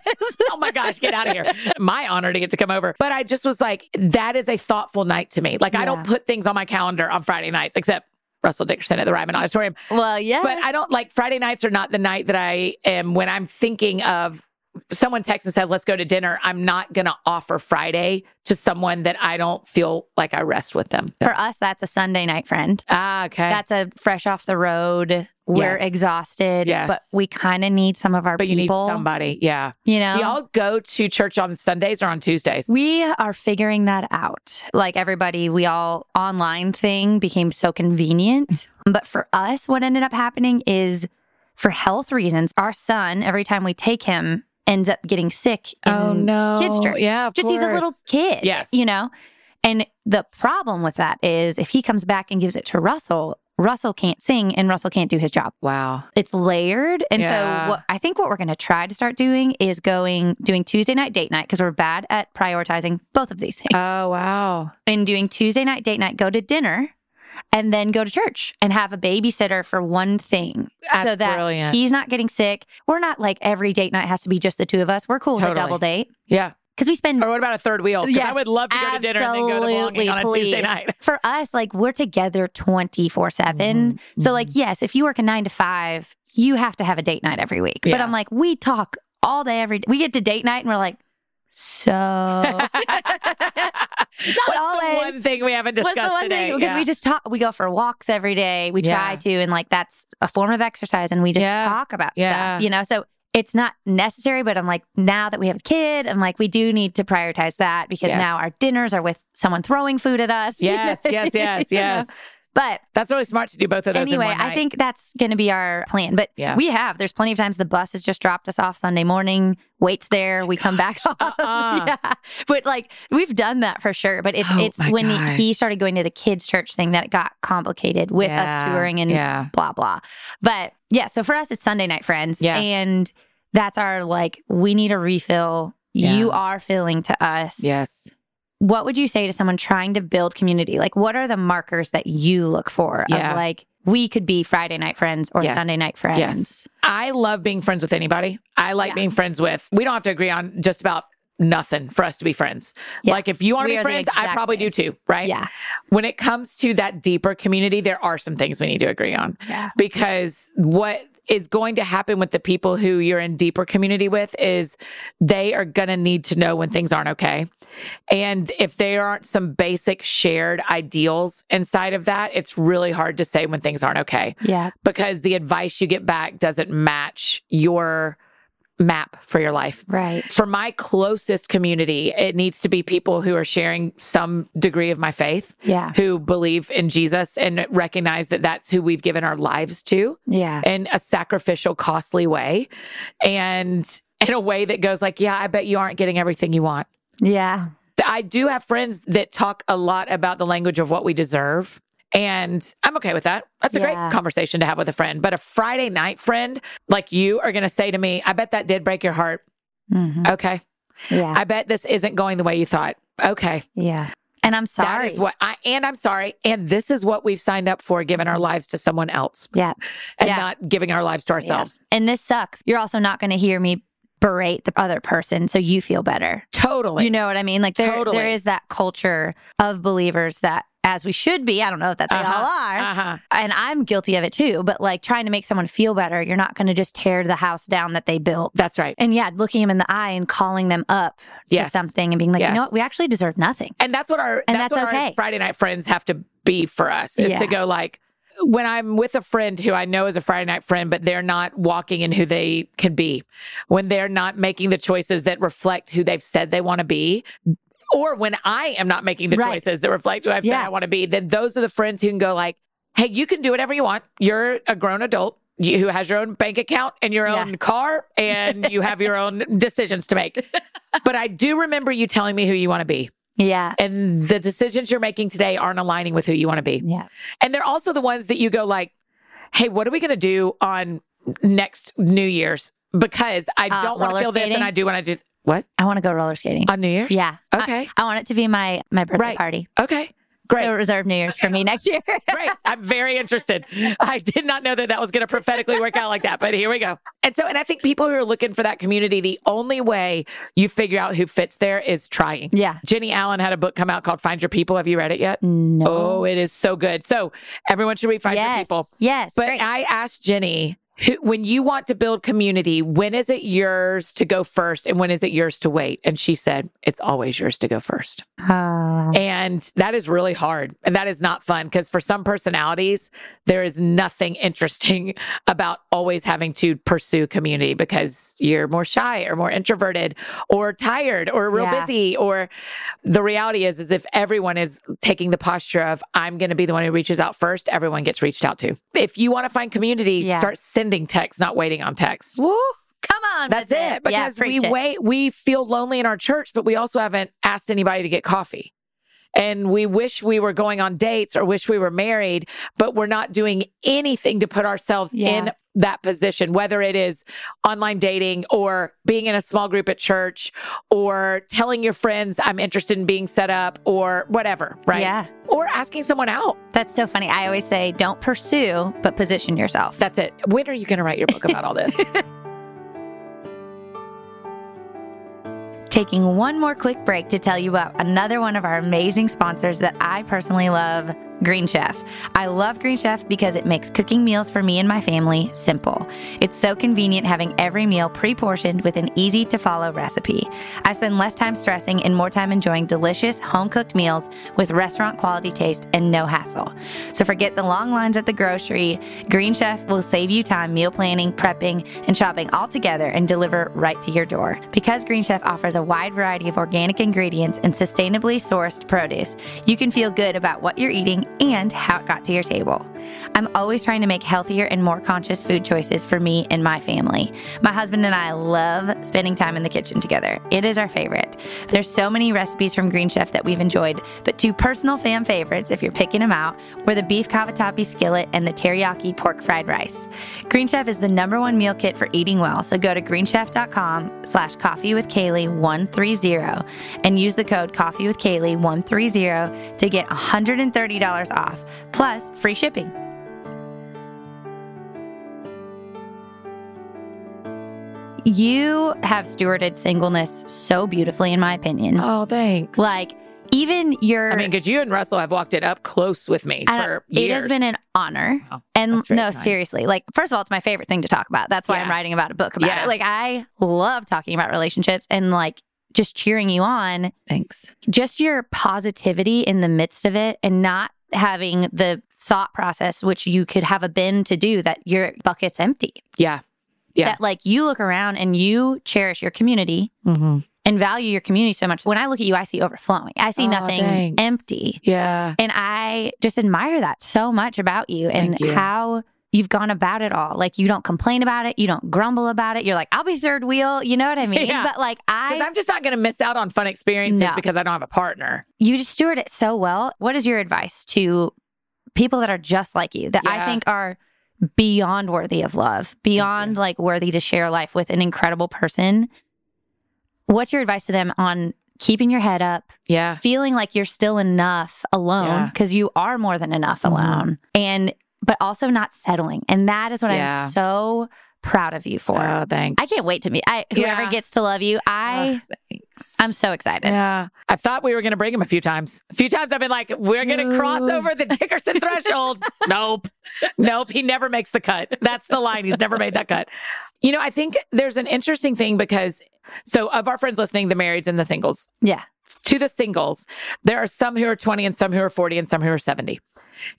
S2: oh my gosh, get out of here. My honor to get to come over. But I just was like, that is a thoughtful night to me. Like, I don't put things on my calendar on Friday nights, except Russell Dickerson at the Ryman Auditorium.
S1: well, yeah.
S2: But I don't like Friday nights are not the night that I am when I'm thinking of someone texts and says, let's go to dinner. I'm not going to offer Friday to someone that I don't feel like I rest with them.
S1: For us, that's a Sunday night friend.
S2: Ah, okay.
S1: That's a fresh off the road. We're
S2: Yes.
S1: exhausted,
S2: Yes.
S1: but we kind of need some of our
S2: but you need
S1: people.
S2: somebody. Yeah.
S1: You know,
S2: Do y'all go to church on Sundays or on Tuesdays?
S1: We are figuring that out. Like everybody, we all online thing became so convenient. but for us, what ended up happening is for health reasons, our son, every time we take him, ends up getting sick. In
S2: oh no.
S1: kids' church.
S2: Yeah. of
S1: Just he's a little kid.
S2: Yes.
S1: You know? And the problem with that is if he comes back and gives it to Russell, Russell can't sing and Russell can't do his job.
S2: Wow.
S1: It's layered. And
S2: Yeah.
S1: so what I think what we're going to try to start doing is going doing Tuesday night date night because we're bad at prioritizing both of these things.
S2: Oh, wow.
S1: and doing Tuesday night date night, go to dinner and then go to church and have a babysitter for one thing so that
S2: brilliant.
S1: he's not getting sick. We're not like every date night has to be just the two of us. We're cool with a double date
S2: Yeah.
S1: because we spend
S2: Or what about a third wheel? Yeah, I would love to go to dinner and then go to belonging on a Tuesday night.
S1: for us, like we're together 24 7.
S2: Mm-hmm.
S1: So, like, yes, if you work a nine to five, you have to have a date night every week. But I'm like, we talk all day, every day. We get to date night and we're like, so.
S2: What's the
S1: always.
S2: one thing we haven't
S1: What's
S2: discussed
S1: the one
S2: today?
S1: thing? Because
S2: Yeah.
S1: we just talk, we go for walks every day. We
S2: Yeah.
S1: try to, and like that's a form of exercise, and we just
S2: Yeah.
S1: talk about stuff, you know? So it's not necessary, but I'm like, now that we have a kid, I'm like, we do need to prioritize that because
S2: Yes.
S1: now our dinners are with someone throwing food at us.
S2: Yes, yes, yes, yes.
S1: But
S2: That's really smart to do both of those. in
S1: anyway, I think that's going to be our plan. But
S2: Yeah.
S1: we have. There's plenty of times the bus has just dropped us off Sunday morning, waits there, oh we come back.
S2: Uh-uh.
S1: yeah. But like we've done that for sure. But it's
S2: Oh,
S1: it's when he, he started going to the kids' church thing that it got complicated with us touring and
S2: yeah.
S1: blah blah. But yeah, so for us it's Sunday night friends.
S2: Yeah.
S1: And that's our like, we need a refill. You are filling to us
S2: Yes.
S1: What would you say to someone trying to build community? Like, what are the markers that you look for?
S2: Yeah.
S1: Of like, we could be Friday night friends or
S2: Yes.
S1: Sunday night friends.
S2: Yes. I love being friends with anybody. I like
S1: Yeah.
S2: being friends with. We don't have to agree on just about nothing for us to be friends.
S1: Yeah.
S2: Like if you want to be friends, I probably
S1: same.
S2: do too, right?
S1: Yeah.
S2: When it comes to that deeper community, there are some things we need to agree on.
S1: Yeah.
S2: because what is going to happen with the people who you're in deeper community with is they are going to need to know when things aren't okay. And if there aren't some basic shared ideals inside of that, it's really hard to say when things aren't okay
S1: Yeah.
S2: because the advice you get back doesn't match your map for your life.
S1: Right.
S2: For my closest community, it needs to be people who are sharing some degree of my faith,
S1: Yeah.
S2: who believe in Jesus and recognize that that's who we've given our lives to
S1: Yeah.
S2: in a sacrificial, costly way. And in a way that goes like, yeah, I bet you aren't getting everything you want.
S1: Yeah.
S2: I do have friends that talk a lot about the language of what we deserve. And I'm okay with that. That's a
S1: Yeah.
S2: great conversation to have with a friend. But a Friday night friend like you are going to say to me, I bet that did break your heart.
S1: Mhm.
S2: Okay.
S1: Yeah.
S2: I bet this isn't going the way you thought. Okay.
S1: yeah. And I'm sorry.
S2: That is what I, and I'm sorry. And this is what we've signed up for, giving our lives to someone else
S1: yeah.
S2: and
S1: Yeah.
S2: not giving our lives to
S1: Yeah.
S2: ourselves.
S1: And this sucks. You're also not going to hear me berate the other person so you feel better.
S2: Totally.
S1: You know what I mean? Like there,
S2: Totally.
S1: there is that culture of believers that as we should be, I don't know that they
S2: Uh-huh.
S1: all are.
S2: Uh-huh.
S1: and I'm guilty of it too, but like trying to make someone feel better, you're not going to just tear the house down that they built.
S2: That's right.
S1: And yeah, looking them in the eye and calling them up to
S2: Yes.
S1: something and being like, you know what, we actually deserve nothing.
S2: And that's what our
S1: And
S2: that's,
S1: that's
S2: what our
S1: okay.
S2: Friday night friends have to be for us is
S1: Yeah.
S2: to go like when I'm with a friend who I know is a Friday night friend, but they're not walking in who they can be, when they're not making the choices that reflect who they've said they want to be, or when I am not making the
S1: Right.
S2: choices that reflect who I've said I want to be, then those are the friends who can go like, "Hey, you can do whatever you want. You're a grown adult." You, who has your own bank account and your
S1: Yeah.
S2: own car, and you have your own decisions to make. But I do remember you telling me who you want to be
S1: Yeah.
S2: and the decisions you're making today aren't aligning with who you want to be.
S1: Yeah.
S2: And they're also the ones that you go like, "Hey, what are we going to do on next New Year's?" Because I
S1: Uh,
S2: don't want to feel this, and I do want to just what
S1: I want to go roller skating.
S2: on New Year's.
S1: yeah.
S2: Okay.
S1: I, want it to be my my birthday
S2: Right.
S1: party.
S2: Okay. Great.
S1: So reserve New Year's for me next year.
S2: Great. I'm very interested. I did not know that that was going to prophetically work out like that, but here we go. And so, and I think people who are looking for that community, the only way you figure out who fits there is trying.
S1: yeah.
S2: Jennie Allen had a book come out called Find Your People. Have you read it yet?
S1: No.
S2: Oh, it is so good. So everyone should read Find
S1: yes.
S2: Your People.
S1: Yes.
S2: But
S1: Great.
S2: I asked Jenny, who, when you want to build community, when is it yours to go first and when is it yours to wait? And she said, it's always yours to go first.
S1: Oh.
S2: And that is really hard. And that is not fun because for some personalities, there is nothing interesting about always having to pursue community because you're more shy or more introverted or tired or real
S1: Yeah.
S2: busy. Or the reality is, is if everyone is taking the posture of, I'm going to be the one who reaches out first, everyone gets reached out to. If you want to find community,
S1: Yeah.
S2: start sending text, not waiting on text.
S1: Woo. Come on.
S2: That's it.
S1: Yeah,
S2: Because we
S1: preach it.
S2: wait, we feel lonely in our church, but we also haven't asked anybody to get coffee. And we wish we were going on dates or wish we were married, but we're not doing anything to put ourselves
S1: Yeah.
S2: in that position, whether it is online dating or being in a small group at church or telling your friends, I'm interested in being set up or whatever, right?
S1: Yeah.
S2: Or asking someone out.
S1: That's so funny. I always say, don't pursue, but position yourself.
S2: That's it. When are you going to write your book about all this?
S1: Taking one more quick break to tell you about another one of our amazing sponsors that I personally love. Green Chef. I love Green Chef because it makes cooking meals for me and my family simple. It's so convenient having every meal pre portioned with an easy to follow recipe. I spend less time stressing and more time enjoying delicious home cooked meals with restaurant quality taste and no hassle. So forget the long lines at the grocery. Green Chef will save you time meal planning, prepping, and shopping all together and deliver right to your door. Because Green Chef offers a wide variety of organic ingredients and sustainably sourced produce, you can feel good about what you're eating and how it got to your table. I'm always trying to make healthier and more conscious food choices for me and my family. My husband and I love spending time in the kitchen together. It is our favorite. There's so many recipes from Green Chef that we've enjoyed, but two personal fan favorites, if you're picking them out, were the beef cavatappi skillet and the teriyaki pork fried rice. Green Chef is the number one meal kit for eating well, so go to greenchef.com slash coffee with Kaylee 130 and use the code coffee with Kaylee 130 to get $130 off plus free shipping. You have stewarded singleness so beautifully, in my opinion.
S2: oh, thanks.
S1: Like, even your.
S2: I mean, because you and Russell have walked it up close with me for years.
S1: it has been an honor.
S2: Oh,
S1: and no,
S2: kind.
S1: seriously, like, first of all, it's my favorite thing to talk about. That's why I'm writing about a book about
S2: Yeah.
S1: it. Like, I love talking about relationships and like just cheering you on,
S2: Thanks.
S1: just your positivity in the midst of it and not having the thought process, which you could have a bin to do that your bucket's empty.
S2: Yeah. Yeah.
S1: That like you look around and you cherish your community
S2: Mm-hmm.
S1: and value your community so much. When I look at you, I see overflowing. I see
S2: Oh,
S1: nothing
S2: thanks.
S1: empty.
S2: Yeah.
S1: And I just admire that so much about you and
S2: you.
S1: how you've gone about it all. Like you don't complain about it, you don't grumble about it. You're like, I'll be third wheel. You know what I mean?
S2: Yeah.
S1: But like I,
S2: I'm just not going to miss out on fun experiences
S1: No.
S2: because I don't have a partner.
S1: you just steward it so well. What is your advice to people that are just like you that I think are beyond worthy of love, beyond like worthy to share life with an incredible person? What's your advice to them on keeping your head up,
S2: Yeah.
S1: feeling like you're still enough alone
S2: Yeah.
S1: because you are more than enough
S2: Mhm.
S1: alone and but also not settling and that is what
S2: Yeah.
S1: i'm so proud of you for
S2: Oh, thanks.
S1: i can't wait to meet I, whoever
S2: Yeah.
S1: gets to love you oh, i
S2: Oh, thanks.
S1: i'm so excited
S2: Yeah. I thought we were going to bring him a few times. A few times I've been like, we're going to cross over the Dickerson threshold. nope. Nope. He never makes the cut. That's the line. He's never made that cut. You know, I think there's an interesting thing because, so of our friends listening, the marrieds and the singles,
S1: yeah
S2: to the singles, there are some who are 20 and some who are 40 and some who are 70.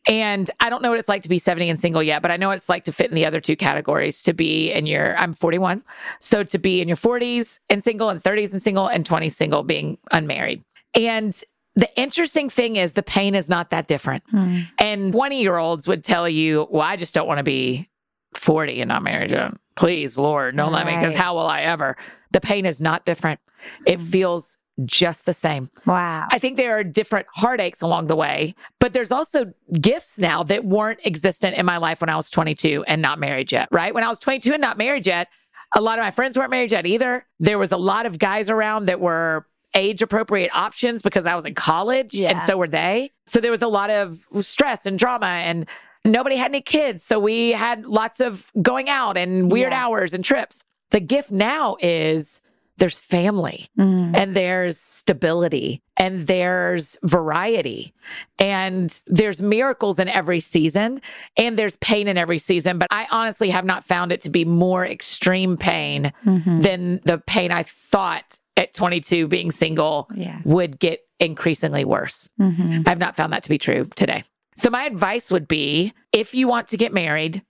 S2: And I don't know what it's like to be 70 and single yet, but I know what it's like to fit in the other two categories to be in your, I'm 41. So to be in your 40s and single and 30s and single and 20 single being unmarried. And the interesting thing is the pain is not that different.
S1: Hmm.
S2: And 20 year olds would tell you, well, I just don't want to be 40 and not married. Please, Lord, don't let me, because how will I ever? The pain is not different. It feels just the same.
S1: wow
S2: I think there are different heartaches along the way, but there's also gifts now that weren't existent in my life when I was 22 and not married yet, right? When I was 22 and not married yet, a lot of my friends weren't married yet either. There was a lot of guys around that were age appropriate options because I was in college and so were they. So there was a lot of stress and drama and nobody had any kids. So we had lots of going out and weird
S1: Yeah.
S2: hours and trips. The gift now is there's family
S1: Mm.
S2: and there's stability and there's variety and there's miracles in every season and there's pain in every season but i honestly have not found it to be more extreme pain
S1: Mhm.
S2: than the pain i thought at 22 being single
S1: yeah
S2: would get increasingly worse
S1: Mhm.
S2: i've not found that to be true today so my advice would be if you want to get married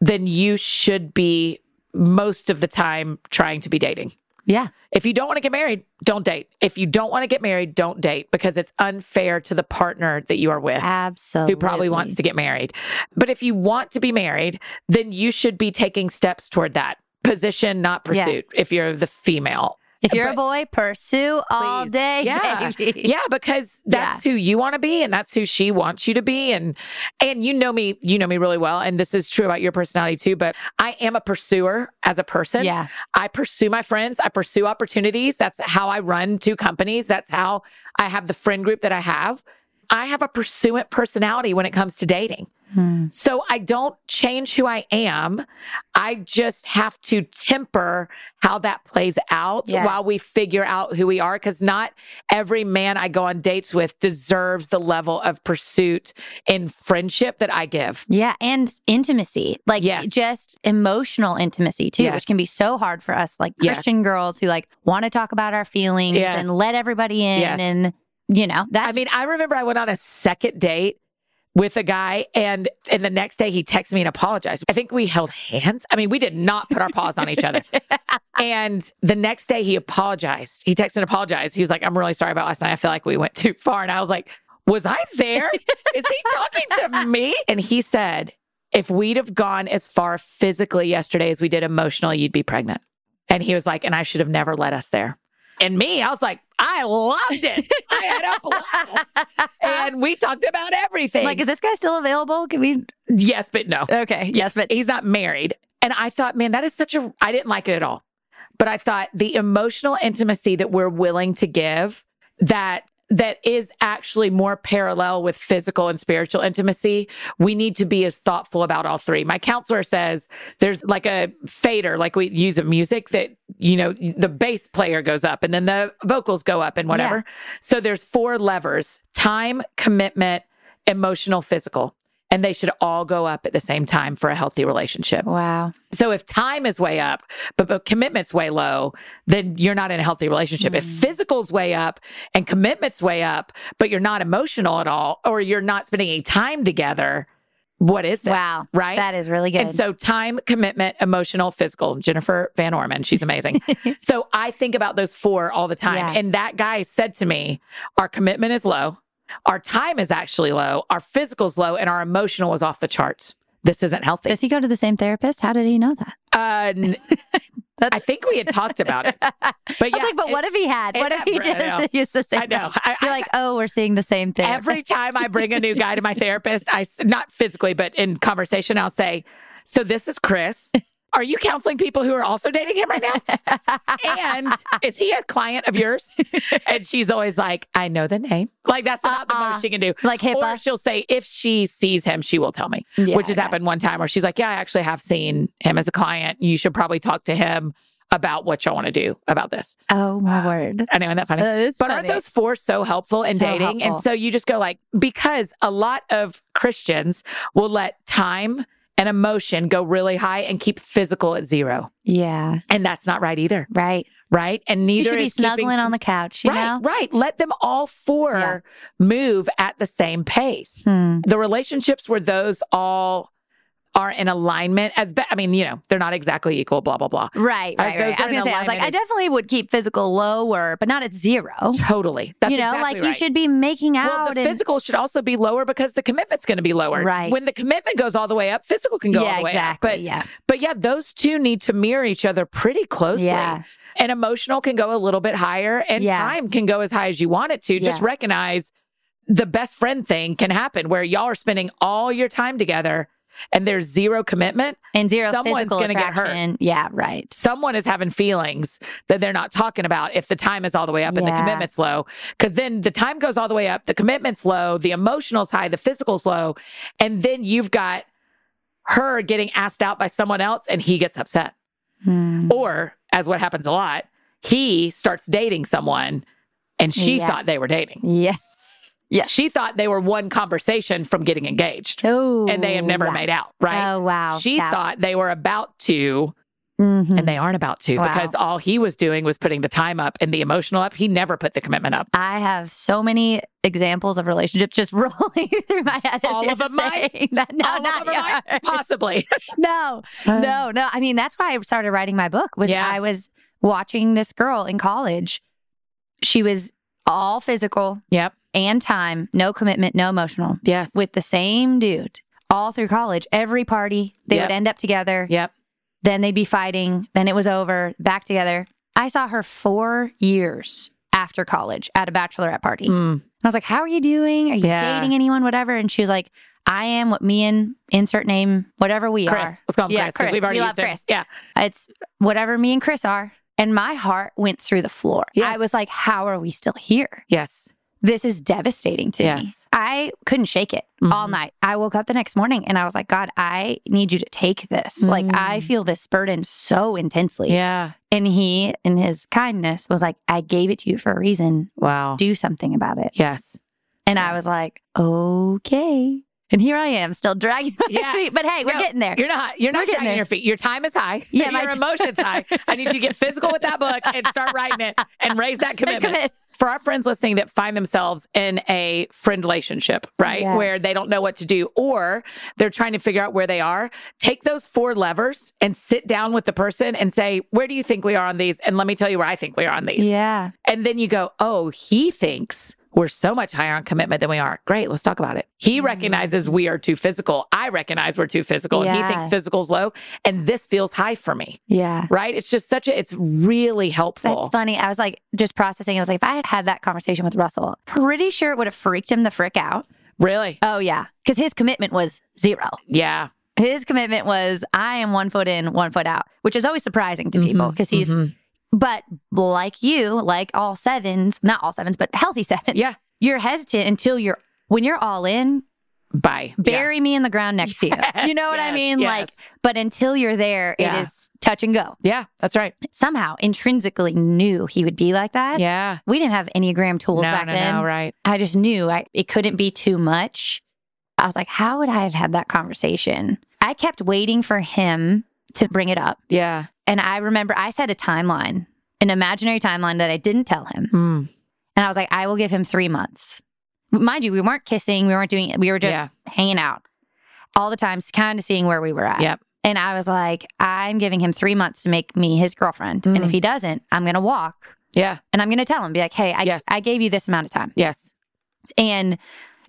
S2: then you should be most of the time trying to be dating
S1: yeah
S2: if you don't want to get married, don't date. If you don't want to get married, don't date because it's unfair to the partner that you are with
S1: absolutely
S2: who probably wants to get married. But if you want to be married, then you should be taking steps toward that position, not
S1: Yeah.
S2: pursuit, if you're the female.
S1: If you're a boy, pursue all day,
S2: Yeah.
S1: baby.
S2: Yeah, because that's who you want to be and that's who she wants you to be and and you know me you know me really well and this is true about your personality too but I am a pursuer as a person.
S1: Yeah.
S2: I pursue my friends, I pursue opportunities. That's how I run two companies. That's how I have the friend group that I have. I have a pursuant personality when it comes to dating.
S1: Hmm.
S2: So I don't change who I am. I just have to temper how that plays out
S1: Yes.
S2: while we figure out who we are. Cause not every man I go on dates with deserves the level of pursuit in friendship that I give.
S1: Yeah, and intimacy, like
S2: Yes.
S1: just emotional intimacy too,
S2: Yes.
S1: which can be so hard for us, like. Christian girls who like want to talk about our feelings and let everybody in, and you know that's
S2: I mean, I remember I went on a second date with a guy and and the next day he texted me and apologized. I think we held hands. I mean, we did not put our paws on each other. And the next day he apologized. He texted and apologized. He was like, I'm really sorry about last night. I feel like we went too far. And I was like, Was I there? Is he talking to me? And he said, If we'd have gone as far physically yesterday as we did emotionally, you'd be pregnant. And he was like, And I should have never let us there. And me, I was like, I loved it. I had a blast. And we talked about everything.
S1: like, is this guy still available? Can we?
S2: yes, but no.
S1: Okay, yes, but
S2: he's not married. And I thought, man, that is such a, I didn't like it at all. But I thought the emotional intimacy that we're willing to give that that is actually more parallel with physical and spiritual intimacy. We need to be as thoughtful about all three. My counselor says there's like a fader, like we use of music that, you know, the bass player goes up and then the vocals go up and whatever. So there's four levers time, commitment, emotional, physical. And they should all go up at the same time for a healthy relationship.
S1: wow,
S2: So if time is way up, but, but commitment's way low, then you're not in a healthy relationship. If
S1: Mm.
S2: physical's way up and commitment's way up, but you're not emotional at all, or you're not spending any time together, what is this?
S1: wow,
S2: Right?
S1: That is really good.
S2: And so time, commitment, emotional, physical. Jennifer Van Orman, she's amazing. so I think about those four all the time.
S1: Yeah.
S2: And that guy said to me, our commitment is low. Our time is actually low. Our physical's low and our emotional is off the charts. This isn't healthy.
S1: Does he go to the same therapist? How did he know that?
S2: Uh, I think we had talked about it. But
S1: I
S2: yeah,
S1: was like, but what if he had?
S2: it-
S1: What if he just used the same?
S2: I know. I,
S1: You're
S2: I-
S1: like, oh, we're seeing the same thing.
S2: every time I bring a new guy to my therapist, I not physically, but in conversation, I'll say, "So this is Chris. Are you counseling people who are also dating him right now? And is he a client of yours?" And she's always like, "I know the name. Like that's about the
S1: Uh-uh.
S2: most she can do."
S1: like
S2: Or she'll say if she sees him, she will tell me,
S1: Yeah,
S2: which has
S1: okay.
S2: happened one time where she's like, "Yeah, I actually have seen him as a client. You should probably talk to him about what y'all want to do about this."
S1: Oh my word.
S2: I know, isn't that funny?
S1: That is
S2: But aren't those four so helpful in
S1: So
S2: dating? And so you just go like, because a lot of Christians will let time and emotion go really high and keep physical at zero.
S1: Yeah.
S2: And that's not right either.
S1: Right.
S2: Right. And
S1: You
S2: neither
S1: should be
S2: is keeping-
S1: snuggling on the couch, you
S2: right,
S1: know?
S2: right. Let them all four
S1: Yeah.
S2: move at the same pace.
S1: Hmm.
S2: The relationships where those all are in alignment as be- I mean, you know, they're not exactly equal, blah, blah, blah.
S1: Right,
S2: As
S1: right, right. I was gonna say, I was like, I definitely would keep physical lower, but not at zero.
S2: Totally. That's
S1: you know,
S2: exactly
S1: like you should be making out.
S2: Well, the
S1: and
S2: physical should also be lower because the commitment's going to be lower.
S1: Right.
S2: When the commitment goes all the way up, physical can go
S1: yeah,
S2: all the way
S1: exactly.
S2: up. But
S1: yeah,
S2: but yeah, those two need to mirror each other pretty closely.
S1: yeah,
S2: And emotional can go a little bit higher, and
S1: Yeah.
S2: time can go as high as you want it to. Just recognize the best friend thing can happen where y'all are spending all your time together, and there's zero commitment.
S1: and zero
S2: Someone's
S1: physical
S2: gonna get hurt.
S1: Yeah, right.
S2: Someone is having feelings that they're not talking about if the time is all the way up and the commitment's low. Because then the time goes all the way up, the commitment's low, the emotional's high, the physical's low. And then you've got her getting asked out by someone else and he gets upset.
S1: Hmm.
S2: Or, as what happens a lot, he starts dating someone and she
S1: Yeah.
S2: thought they were dating.
S1: Yes. Yes.
S2: She thought they were one conversation from getting engaged
S1: Oh,
S2: and they have never
S1: yeah.
S2: made out, right?
S1: Oh wow.
S2: She
S1: That-
S2: thought they were about to
S1: Mhm.
S2: and they aren't about to
S1: Wow.
S2: because all he was doing was putting the time up and the emotional up. He never put the commitment up.
S1: I have so many examples of relationships just rolling through my head.
S2: All of them
S1: that. No,
S2: all
S1: not
S2: of them are
S1: yours.
S2: possibly.
S1: No, no, no. I mean, that's why I started writing my book. Was
S2: Yeah.
S1: I was watching this girl in college. She was all physical
S2: Yep.
S1: and time, no commitment, no emotional,
S2: Yes.
S1: with the same dude all through college. Every party, they
S2: Yep.
S1: would end up together.
S2: yep.
S1: Then they'd be fighting. Then it was over. Back together. I saw her four years after college at a bachelorette party.
S2: Mm.
S1: I was like, How are you doing? Are you
S2: Yeah.
S1: dating anyone? Whatever. And she was like, I am what me and insert name, whatever we
S2: Chris.
S1: are.
S2: Let's call him
S1: Yeah,
S2: Chris
S1: Chris.
S2: we've already
S1: We love
S2: him.
S1: Chris.
S2: Yeah.
S1: It's whatever me and Chris are. And my heart went through the floor.
S2: Yes.
S1: I was like, How are we still here?
S2: Yes.
S1: This is devastating to me. I couldn't shake it all
S2: Mhm.
S1: night. I woke up the next morning and I was like, God, I need you to take this. Like, I
S2: Mm.
S1: feel this burden so intensely.
S2: Yeah.
S1: And he, in his kindness, was like, I gave it to you for a reason.
S2: Wow.
S1: Do something about it.
S2: Yes.
S1: And I was like, okay. And here I am still dragging my
S2: Yeah.
S1: feet. But hey, we're
S2: No,
S1: getting there.
S2: You're not. You're not
S1: getting
S2: dragging
S1: there.
S2: your feet. Your time is high.
S1: Yeah,
S2: your emotions high. I need you to get physical with that book and start writing it and raise that commitment.
S1: Commit.
S2: For our friends listening that find themselves in a friend relationship, right,
S1: Yes.
S2: where they don't know what to do, or they're trying to figure out where they are, take those four levers and sit down with the person and say, "Where do you think we are on these?" And let me tell you where I think we are on these.
S1: Yeah.
S2: And then you go, oh, he thinks we're so much higher on commitment than we are. Great, let's talk about it. He
S1: Mm.
S2: recognizes we are too physical. I recognize we're too physical. And he
S1: Yeah.
S2: thinks physical's low. And this feels high for me,
S1: Yeah.
S2: right? It's just such a, it's really helpful.
S1: That's funny. I was like just processing. I was like, if I had had that conversation with Russell, pretty sure it would have freaked him the frick out.
S2: Really?
S1: Oh, yeah. Because his commitment was zero.
S2: Yeah.
S1: His commitment was, I am one foot in, one foot out, which is always surprising to people because he's,
S2: mhm.
S1: But like you, like all sevens, not all sevens, but healthy sevens,
S2: Yeah.
S1: you're hesitant until you're, when you're all in,
S2: Bye. Yeah.
S1: bury me in the ground next to you. You know what I
S2: yes,
S1: mean? Like, but until you're there,
S2: Yeah.
S1: it is touch and go.
S2: Yeah, that's right.
S1: Somehow intrinsically knew he would be like that.
S2: Yeah.
S1: We didn't have Enneagram tools
S2: no,
S1: back
S2: no,
S1: then.
S2: no, right.
S1: I just knew I, it couldn't be too much. I was like, how would I have had that conversation? I kept waiting for him to bring it up.
S2: Yeah.
S1: And I remember I set a timeline, an imaginary timeline that I didn't tell him.
S2: Mm.
S1: And I was like, I will give him three months. Mind you, we weren't kissing, we weren't doing it. We were just
S2: Yeah.
S1: hanging out all the time, kind of seeing where we were at.
S2: Yep.
S1: And I was like, I'm giving him three months to make me his girlfriend. And
S2: Mm.
S1: if he doesn't, I'm going to walk
S2: Yeah.
S1: and I'm going to tell him, be like, hey, I,
S2: Yes.
S1: I gave you this amount of time.
S2: Yes.
S1: And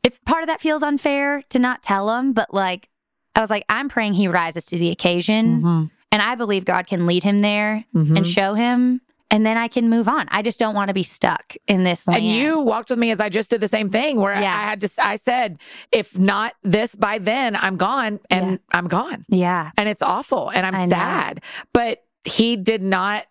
S1: if part of that feels unfair to not tell him, but like, I was like, I'm praying he rises to the occasion.
S2: Mhm.
S1: And I believe God can lead him there
S2: Mhm.
S1: and show him. And then I can move on. I just don't want to be stuck in this land.
S2: And you walked with me as I just did the same thing where
S1: Yeah.
S2: I had to, I said, if not this by then, I'm gone and
S1: Yeah.
S2: I'm gone.
S1: yeah.
S2: And it's awful and I'm
S1: I know.
S2: sad. But he did not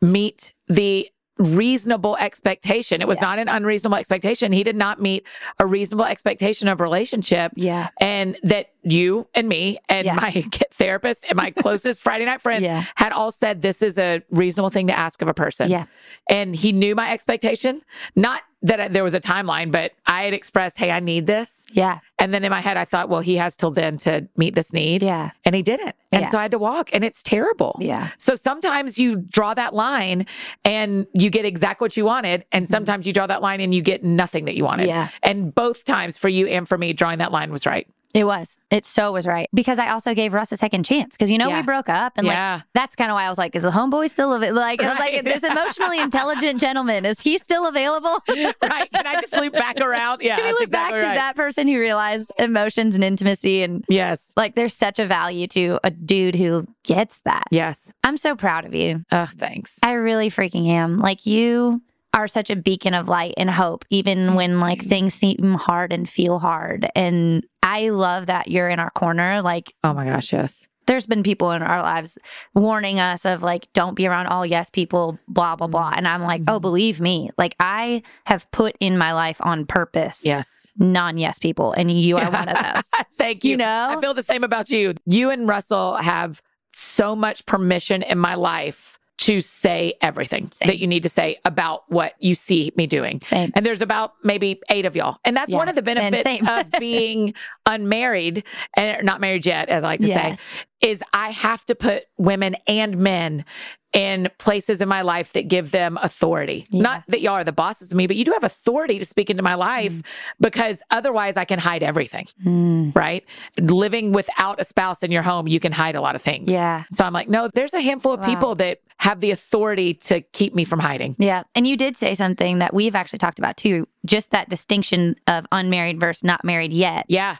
S2: meet the reasonable expectation. It was not an unreasonable expectation. He did not meet a reasonable expectation of relationship.
S1: Yeah.
S2: And that you and me and
S1: Yeah.
S2: my therapist and my closest Friday night friends
S1: Yeah.
S2: had all said this is a reasonable thing to ask of a person
S1: Yeah.
S2: and he knew my expectation. Not that there was a timeline, but I had expressed, "Hey, I need this,"
S1: Yeah.
S2: and then in my head, I thought, "Well, he has till then to meet this need,"
S1: Yeah.
S2: and he didn't, and
S1: Yeah.
S2: so I had to walk, and it's terrible.
S1: Yeah.
S2: So sometimes you draw that line and you get exactly what you wanted, and mm-hmm. sometimes you draw that line and you get nothing that you wanted.
S1: Yeah.
S2: And both times for you and for me, drawing that line was right.
S1: It was. It so was right. Because I also gave Russ a second chance. Because you know
S2: Yeah.
S1: we broke up and
S2: Yeah.
S1: like that's kind of why I was like, is the homeboy still available? Like I was like, this emotionally intelligent gentleman, is he still available?
S2: right? Can I just loop back around? Yeah,
S1: Can we look
S2: exactly
S1: back to that person who realized emotions and intimacy and
S2: Yes.
S1: like there's such a value to a dude who gets that.
S2: Yes.
S1: I'm so proud of you.
S2: Oh, thanks.
S1: I really freaking am. Like you are such a beacon of light and hope, even when like things seem hard and feel hard. And I love that you're in our corner. Like
S2: Oh my gosh, yes.
S1: there's been people in our lives warning us of like, don't be around all yes people, blah, blah, blah. And I'm like, oh,
S2: Mhm.
S1: believe me, like I have put in my life on purpose
S2: Yes.
S1: non yes people. And you are one of those.
S2: Thank you.
S1: You know?
S2: I feel the same about you. You and Russell have so much permission in my life to say everything
S1: Same.
S2: that you need to say about what you see me doing.
S1: Same.
S2: And there's about maybe eight of y'all. And that's
S1: Yeah.
S2: one of the benefits of being unmarried and not married yet, as I like to
S1: Yes.
S2: say, is I have to put women and men in places in my life that give them authority.
S1: Yeah.
S2: Not that y'all are the bosses of me, but you do have authority to speak into my life
S1: Mm.
S2: because otherwise I can hide everything,
S1: Mm,
S2: right? Living without a spouse in your home, you can hide a lot of things.
S1: yeah.
S2: So I'm like, no, there's a handful of
S1: Wow.
S2: people that have the authority to keep me from hiding.
S1: Yeah. And you did say something that we've actually talked about too, just that distinction of unmarried versus not married yet.
S2: Yeah.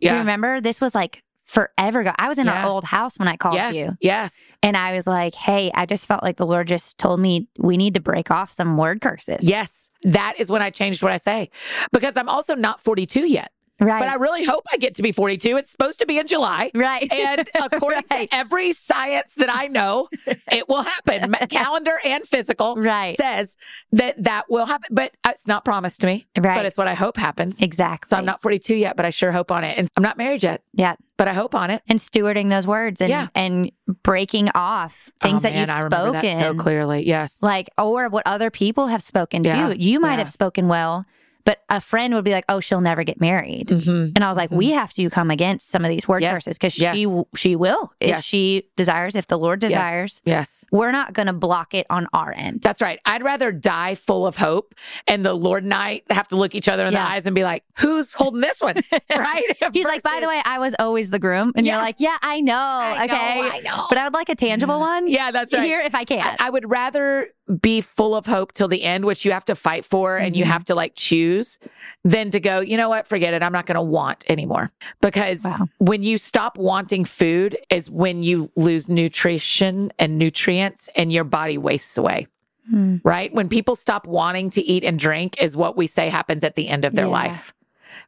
S1: Do you
S2: Yeah.
S1: remember? This was like forever ago. I was in
S2: Yeah.
S1: our old house when I called
S2: yes.
S1: you.
S2: Yes.
S1: And I was like, hey, I just felt like the Lord just told me we need to break off some word curses.
S2: Yes. That is when I changed what I say because I'm also not 42 yet.
S1: Right.
S2: But I really hope I get to be 42. It's supposed to be in July.
S1: right.
S2: And according
S1: Right.
S2: to every science that I know, it will happen. Calendar and physical
S1: Right.
S2: says that that will happen, but uh, it's not promised to me.
S1: Right.
S2: But it's what I hope happens.
S1: exactly.
S2: So I'm not 42 yet, but I sure hope on it. And I'm not married yet,
S1: Yeah.
S2: but I hope on it.
S1: And stewarding those words and,
S2: Yeah.
S1: and breaking off things
S2: Oh,
S1: that
S2: man,
S1: you've
S2: I
S1: spoken.
S2: that so clearly. Yes.
S1: like or what other people have spoken
S2: Yeah,
S1: to. You You might
S2: yeah.
S1: have spoken well, but a friend would be like, "Oh, she'll never get married."
S2: Mhm.
S1: And I was like, "We have to come against some of these word
S2: Yes,
S1: curses because
S2: yes.
S1: she she will if
S2: Yes.
S1: she desires, if the Lord desires.
S2: Yes.
S1: We're not going to block it on our end.
S2: That's right. I'd rather die full of hope and the Lord and I have to look each other in
S1: Yeah.
S2: the eyes and be like, who's holding this one? right?
S1: He's like, by the way, I was always the groom, and
S2: Yeah.
S1: you're like, yeah, I know,
S2: I know,
S1: okay,
S2: I know.
S1: but I would like a tangible one.
S2: Yeah, that's right.
S1: Here, if I can.
S2: I, I would rather be full of hope till the end, which you have to fight for and you
S1: Mhm.
S2: have to like choose, than to go, you know what, forget it. I'm not going to want anymore. Because
S1: Wow.
S2: when you stop wanting food is when you lose nutrition and nutrients and your body wastes away,
S1: Hmm.
S2: right? When people stop wanting to eat and drink is what we say happens at the end of their
S1: Yeah.
S2: life.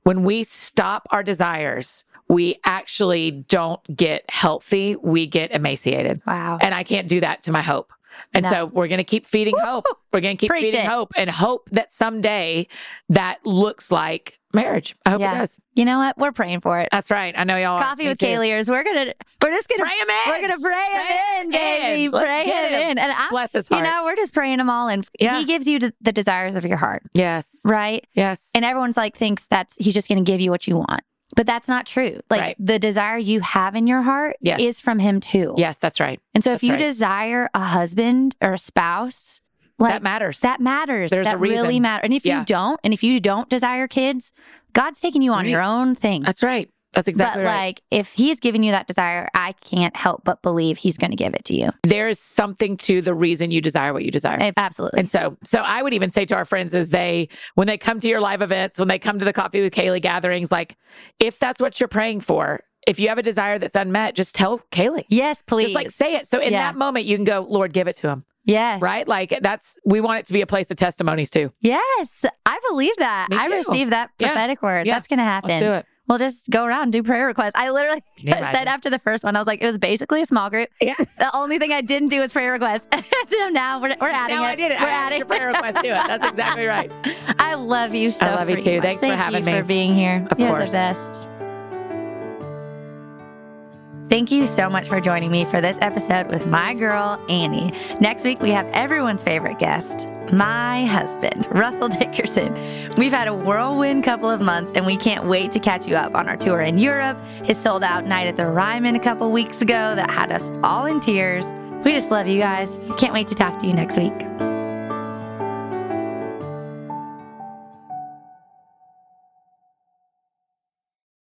S2: When we stop our desires, we actually don't get healthy, we get emaciated.
S1: Wow.
S2: And I can't do that to my hope. And
S1: No.
S2: so we're going to keep feeding hope. We're going to keep
S1: Preach
S2: feeding
S1: it.
S2: hope and hope that someday that looks like marriage. I hope
S1: Yeah.
S2: it does.
S1: You know what? We're praying for it.
S2: That's right. I know y'all are.
S1: Coffee with. Kayleers. We're gonna we're just gonna
S2: Pray 'em in.
S1: we're gonna pray,
S2: Pray
S1: him in, baby.
S2: in.
S1: Pray him
S2: him.
S1: in. And I,
S2: Bless his heart.
S1: you know, we're just praying them all and
S2: Yeah.
S1: he gives you the, the desires of your heart,
S2: Yes.
S1: right?
S2: Yes.
S1: And everyone's like thinks that's he's just gonna give you what you want. But that's not true. Like
S2: Right.
S1: the desire you have in your heart
S2: Yes.
S1: is from him too.
S2: yes, that's right.
S1: And so if you
S2: right.
S1: desire a husband or a spouse, like
S2: that matters.
S1: that matters.
S2: There's
S1: that
S2: a reason.
S1: really matters. And if
S2: Yeah.
S1: you don't, and if you don't desire kids, God's taking you on
S2: Right.
S1: your own thing.
S2: that's right. That's exactly
S1: but
S2: right.
S1: like if he's giving you that desire, I can't help but believe he's going to give it to you.
S2: there is something to the reason you desire what you desire.
S1: Absolutely.
S2: And so, so I would even say to our friends as they, when they come to your live events, when they come to the Coffee with Kaylee gatherings, like if that's what you're praying for, if you have a desire that's unmet, just tell Kaylee.
S1: yes, please.
S2: Just like say it. So in
S1: Yeah.
S2: that moment, you can go, Lord, give it to him.
S1: yes.
S2: Right? Like that's, we want it to be a place of testimonies too.
S1: Yes. I believe that. I received that
S2: Yeah.
S1: prophetic word.
S2: Yeah.
S1: That's going to happen.
S2: Let's do it.
S1: We'll just go around and do prayer requests. I literally
S2: Can
S1: said
S2: imagine?
S1: after the first one, I was like, it was basically a small group.
S2: Yeah.
S1: The only thing I didn't do was prayer requests. so now we're, we're adding
S2: Now
S1: it.
S2: I did it.
S1: We're
S2: I added
S1: adding
S2: your prayer request to it. That's exactly right.
S1: I love you so
S2: I love you too.
S1: much.
S2: Thanks for having
S1: you
S2: me.
S1: for being here.
S2: Of
S1: You're
S2: course.
S1: the best. Thank you so much for joining me for this episode with my girl, Annie. Next week, we have everyone's favorite guest, my husband, Russell Dickerson. We've had a whirlwind couple of months, and we can't wait to catch you up on our tour in Europe, his sold out night at the Ryman a couple weeks ago that had us all in tears. We just love you guys. Can't wait to talk to you next week.